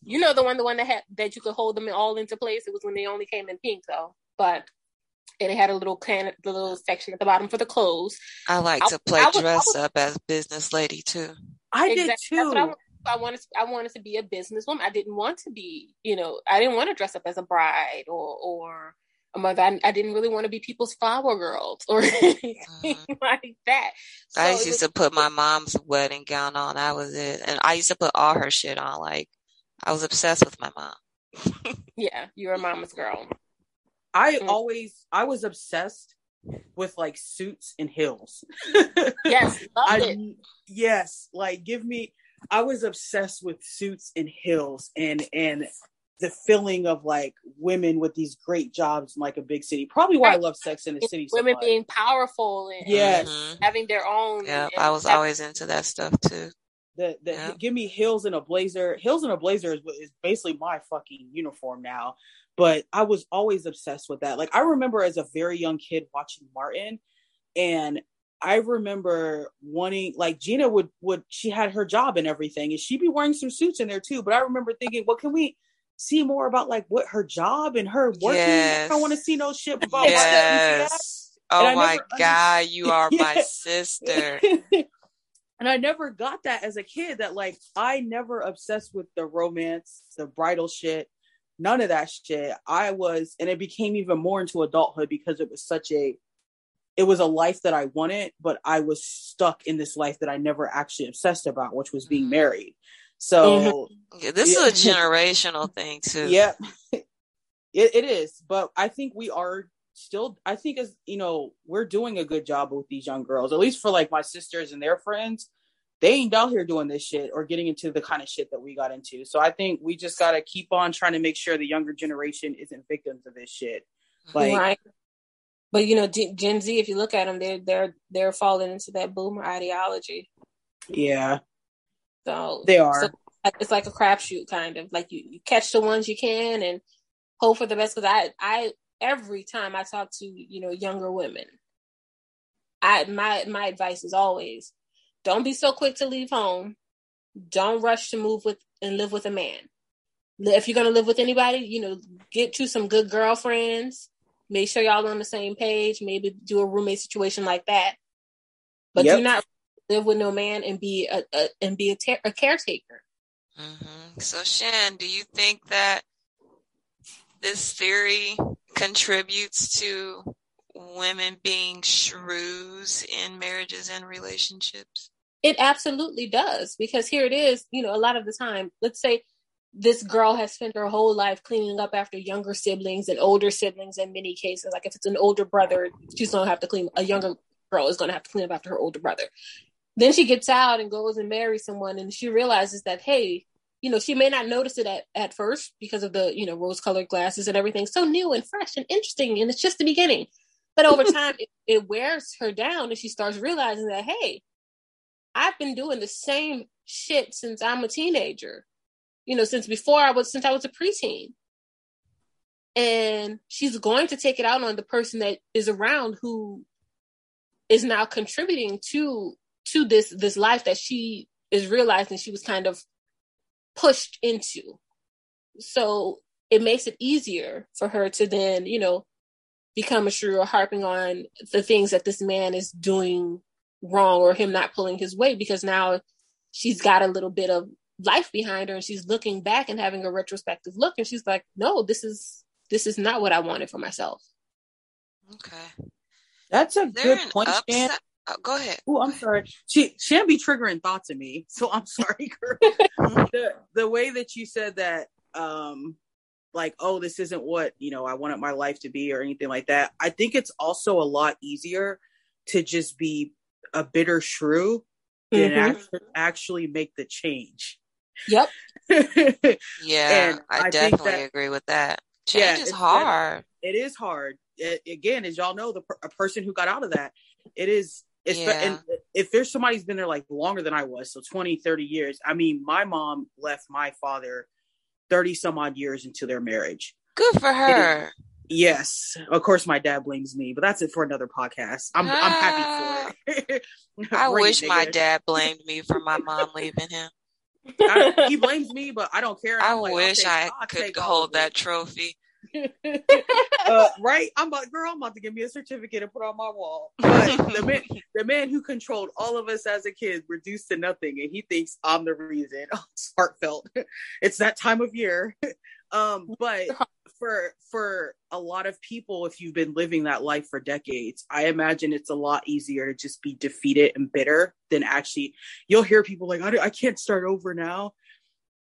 You know the one, the one that had that you could hold them all into place. It was when they only came in pink though, but and it had a little can, the little section at the bottom for the clothes. I like I, to play I, I dress was, up as business lady too. I exactly. did too. I wanted to, I wanted to be a businesswoman. I didn't want to be, you know, I didn't want to dress up as a bride or or a mother. I, I didn't really want to be people's flower girls or anything mm-hmm. like that. So I used was, to put my mom's wedding gown on. That was it, and I used to put all her shit on. Like I was obsessed with my mom. yeah, you're a mama's girl. I mm. always I was obsessed with like suits and heels. yes, I, it. Yes, like give me. I was obsessed with suits and heels and and the feeling of like women with these great jobs in like a big city. Probably why right. I love Sex in the City. So women much. being powerful and yes, mm-hmm. having their own. Yeah, I was always into that stuff too. The, the yeah. give me heels and a blazer. Heels and a blazer is, is basically my fucking uniform now but I was always obsessed with that. Like I remember as a very young kid watching Martin and I remember wanting like Gina would would she had her job and everything and she'd be wearing some suits in there too. But I remember thinking, well, can we see more about like what her job and her working? Yes. I don't want to see no shit about yes. Oh my god, you are my sister. and I never got that as a kid that like I never obsessed with the romance, the bridal shit none of that shit. I was, and it became even more into adulthood because it was such a, it was a life that I wanted, but I was stuck in this life that I never actually obsessed about, which was being mm-hmm. married. So mm-hmm. this yeah. is a generational thing too. Yeah, it, it is. But I think we are still, I think as you know, we're doing a good job with these young girls, at least for like my sisters and their friends they ain't out here doing this shit or getting into the kind of shit that we got into. So I think we just got to keep on trying to make sure the younger generation isn't victims of this shit. Like, right. But you know, Gen Z, if you look at them, they're they're they're falling into that boomer ideology. Yeah. So they are. So it's like a crapshoot, kind of like you, you catch the ones you can and hope for the best. Because I I every time I talk to you know younger women, I my my advice is always don't be so quick to leave home. Don't rush to move with and live with a man. If you're gonna live with anybody, you know, get you some good girlfriends. Make sure y'all on the same page. Maybe do a roommate situation like that. But yep. do not live with no man and be a, a and be a, ter- a caretaker. Mm-hmm. So, Shan, do you think that this theory contributes to women being shrews in marriages and relationships? It absolutely does because here it is, you know, a lot of the time, let's say this girl has spent her whole life cleaning up after younger siblings and older siblings in many cases. Like if it's an older brother, she's gonna have to clean a younger girl is gonna have to clean up after her older brother. Then she gets out and goes and marries someone and she realizes that, hey, you know, she may not notice it at, at first because of the, you know, rose colored glasses and everything. So new and fresh and interesting. And it's just the beginning. But over time, it, it wears her down and she starts realizing that, hey, I've been doing the same shit since I'm a teenager. You know, since before I was since I was a preteen. And she's going to take it out on the person that is around who is now contributing to to this this life that she is realizing she was kind of pushed into. So it makes it easier for her to then, you know, become a shrew or harping on the things that this man is doing wrong or him not pulling his weight because now she's got a little bit of life behind her and she's looking back and having a retrospective look and she's like no this is this is not what i wanted for myself. Okay. That's a good point Shan. Oh, go ahead. Oh i'm sorry. She shan be triggering thoughts in me so i'm sorry girl. The, the way that you said that um like oh this isn't what you know i wanted my life to be or anything like that i think it's also a lot easier to just be a bitter shrew mm-hmm. actually, actually make the change. Yep. yeah, I, I, definitely that, agree with that. Change yeah, is hard. It is hard. again, as y'all know, the a person who got out of that, it is. It's, Yeah. and if there's somebody who's been there like longer than I was, so 20, 30 years. I mean, my mom left my father 30 some odd years into their marriage. Good for her. Yes, of course, my dad blames me, but that's it for another podcast. I'm I'm happy for it. I Bring it, wish my dad blamed me for my mom leaving him. I- he blames me, but I don't care. I I'm like, wish take- I I'll could hold that trophy. Uh, right? I'm about, girl. I'm about to give me a certificate and put on my wall. But the man, the man who controlled all of us as a kid, reduced to nothing, and he thinks I'm the reason. Oh, it's heartfelt. It's that time of year. Um, but for for a lot of people, if you've been living that life for decades, I imagine it's a lot easier to just be defeated and bitter than actually. You'll hear people like, I, I can't start over now.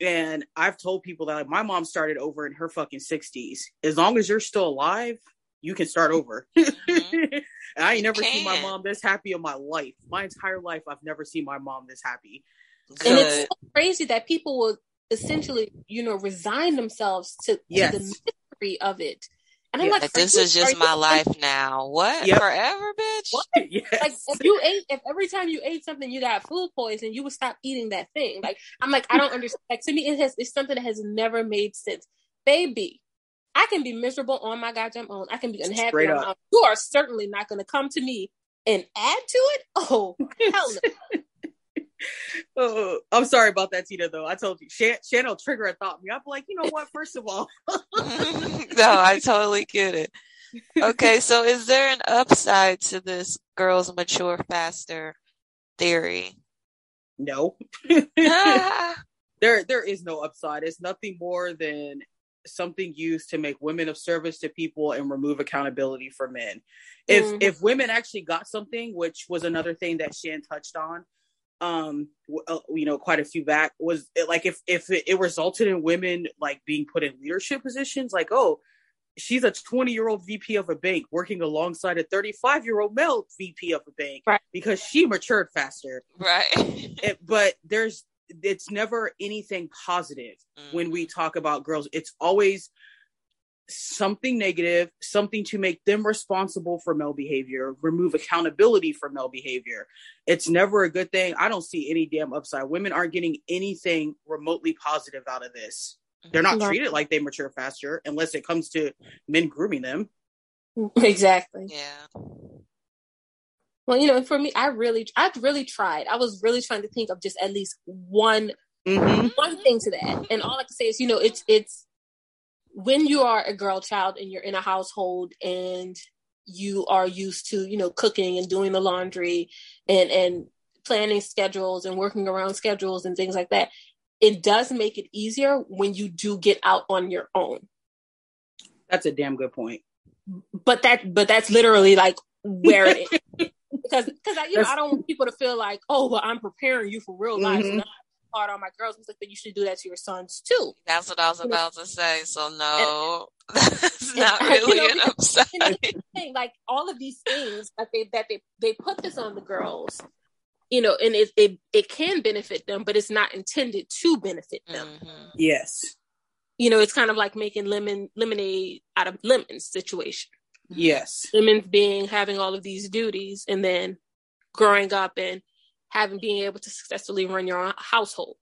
And I've told people that like, my mom started over in her fucking 60s. As long as you're still alive, you can start over. and mm-hmm. I ain't never seen my mom this happy in my life. My entire life, I've never seen my mom this happy. and it's so crazy that people will essentially, you know, resign themselves to, Yes. to the misery of it. And I'm Yeah. like, Like, this is just my you- life now. What? Yep. Forever, bitch? What? yes. Like if you ate, if every time you ate something you got food poison, you would stop eating that thing. Like I'm like, I don't understand. Like to me, it has it's something that has never made sense. Baby, I can be miserable on my goddamn own. I can be unhappy on my own. You are certainly not going to come to me and add to it. Oh hell no! Oh, I'm sorry about that, Tina. Though I told you, Shan- Shannon will trigger a thought. Me, I'm like, you know what? First of all, no, I totally get it. Okay, so is there an upside to this girls mature faster theory? no, there there is no upside. It's nothing more than something used to make women of service to people and remove accountability for men. If Mhm. if women actually got something, which was another thing that Shan touched on, um, uh, you know, quite a few back was it, like if if it, it resulted in women like being put in leadership positions, like oh. She's a 20 year old VP of a bank working alongside a 35 year old male VP of a bank Right. because she matured faster. right. It, but there's, it's never anything positive when we talk about girls. It's always something negative, something to make them responsible for male behavior, remove accountability for male behavior. It's never a good thing. I don't see any damn upside. Women aren't getting anything remotely positive out of this. They're not Right. treated like they mature faster unless it comes to men grooming them. exactly. Yeah. Well, you know, for me, I really, I really tried. I was really trying to think of just at least one Mm-hmm. one thing to that. And all I can say is, you know, it's it's when you are a girl child and you're in a household and you are used to, you know, cooking and doing the laundry and and planning schedules and working around schedules and things like that. It does make it easier when you do get out on your own. That's a damn good point. But that but that's literally like where it is. Because because I, you know, I don't want people to feel like, oh, well, I'm preparing you for real life. Mhm. And I'm hard on my girls. It's like, but you should do that to your sons too. That's what I was You know- about to say. So no, that's and- not you really know, an upside. you know, here's the thing, like all of these things that they that they they put this on the girls, you know, and it it, it can benefit them, but it's not intended to benefit them. Mhm. Yes. You know, it's kind of like making lemon lemonade out of lemons situation. Yes. Lemons being having all of these duties, and then growing up and having being able to successfully run your own household.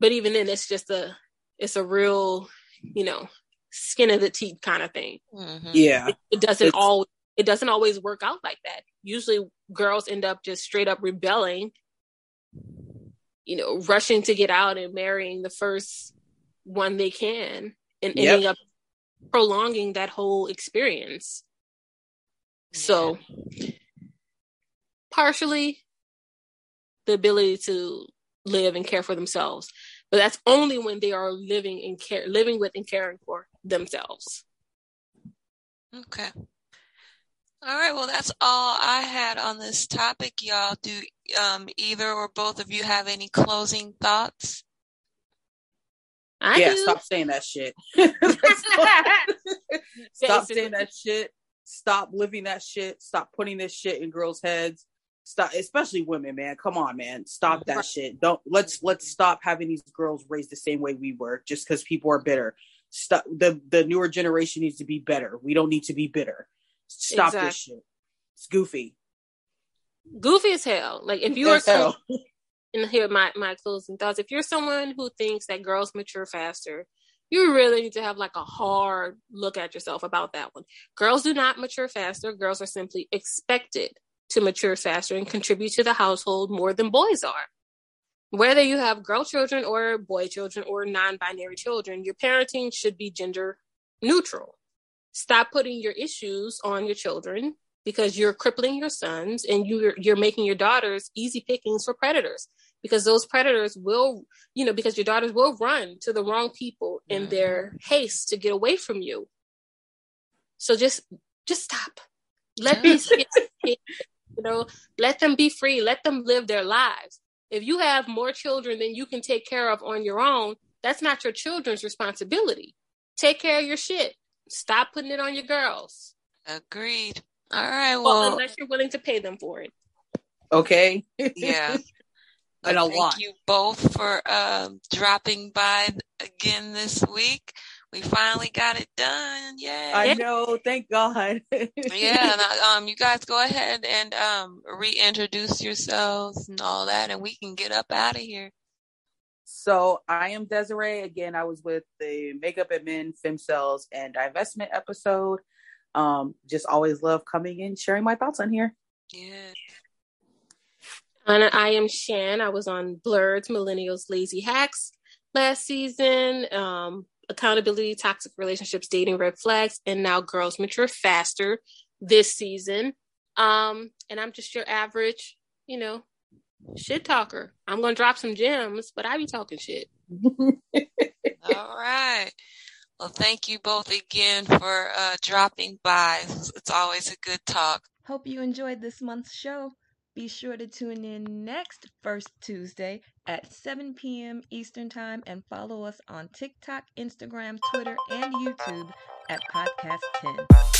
But even then, it's just a it's a real, you know, skin of the teeth kind of thing. Mhm. Yeah. it, it doesn't It's- all it doesn't always work out like that. Usually girls end up just straight up rebelling, you know, rushing to get out and marrying the first one they can and Yep. ending up prolonging that whole experience. So partially the ability to live and care for themselves. But that's only when they are living and care living with and caring for themselves. Okay. All right. Well, that's all I had on this topic, y'all. Do um, either or both of you have any closing thoughts? I yeah, do. stop saying that shit. stop saying that shit. Stop living that shit. Stop putting this shit in girls' heads. Stop, especially women, man. Come on, man. Stop that shit. Don't let's let's stop having these girls raised the same way we were just because people are bitter. Stop the the newer generation needs to be better. We don't need to be bitter. Stop exactly. this shit. It's goofy. Goofy as hell. Like if you are so, and here my my closing thoughts. If you're someone who thinks that girls mature faster, you really need to have like a hard look at yourself about that one. Girls do not mature faster. Girls are simply expected to mature faster and contribute to the household more than boys are. Whether you have girl children or boy children or non binary children, your parenting should be gender neutral. Stop putting your issues on your children because you're crippling your sons and you're you're making your daughters easy pickings for predators because those predators will you know because your daughters will run to the wrong people in mm-hmm. their haste to get away from you so just just stop let these kids you know let them be free let them live their lives if you have more children than you can take care of on your own that's not your children's responsibility take care of your shit stop putting it on your girls agreed all right. Well, well unless you're willing to pay them for it. Okay. yeah. and a thank lot. you both for um, dropping by again this week. We finally got it done. Yeah. I know. Thank God. yeah. Now, um, you guys go ahead and um, reintroduce yourselves and all that, and we can get up out of here. So I am Desiree. Again, I was with the Makeup and Men, Femcels, and Divestment episode. Um, just always love coming and sharing my thoughts on here. Yeah. And I am Shan. I was on Blurred's Millennials Lazy Hacks last season. Um, accountability, toxic relationships, dating red flags, and now girls mature faster this season. Um, and I'm just your average, you know, shit talker. I'm gonna drop some gems, but I be talking shit. All right. Well, thank you both again for uh, dropping by. It's always a good talk. Hope you enjoyed this month's show. Be sure to tune in next first Tuesday at 7 p.m. Eastern Time and follow us on TikTok, Instagram, Twitter, and YouTube at Podcast 10.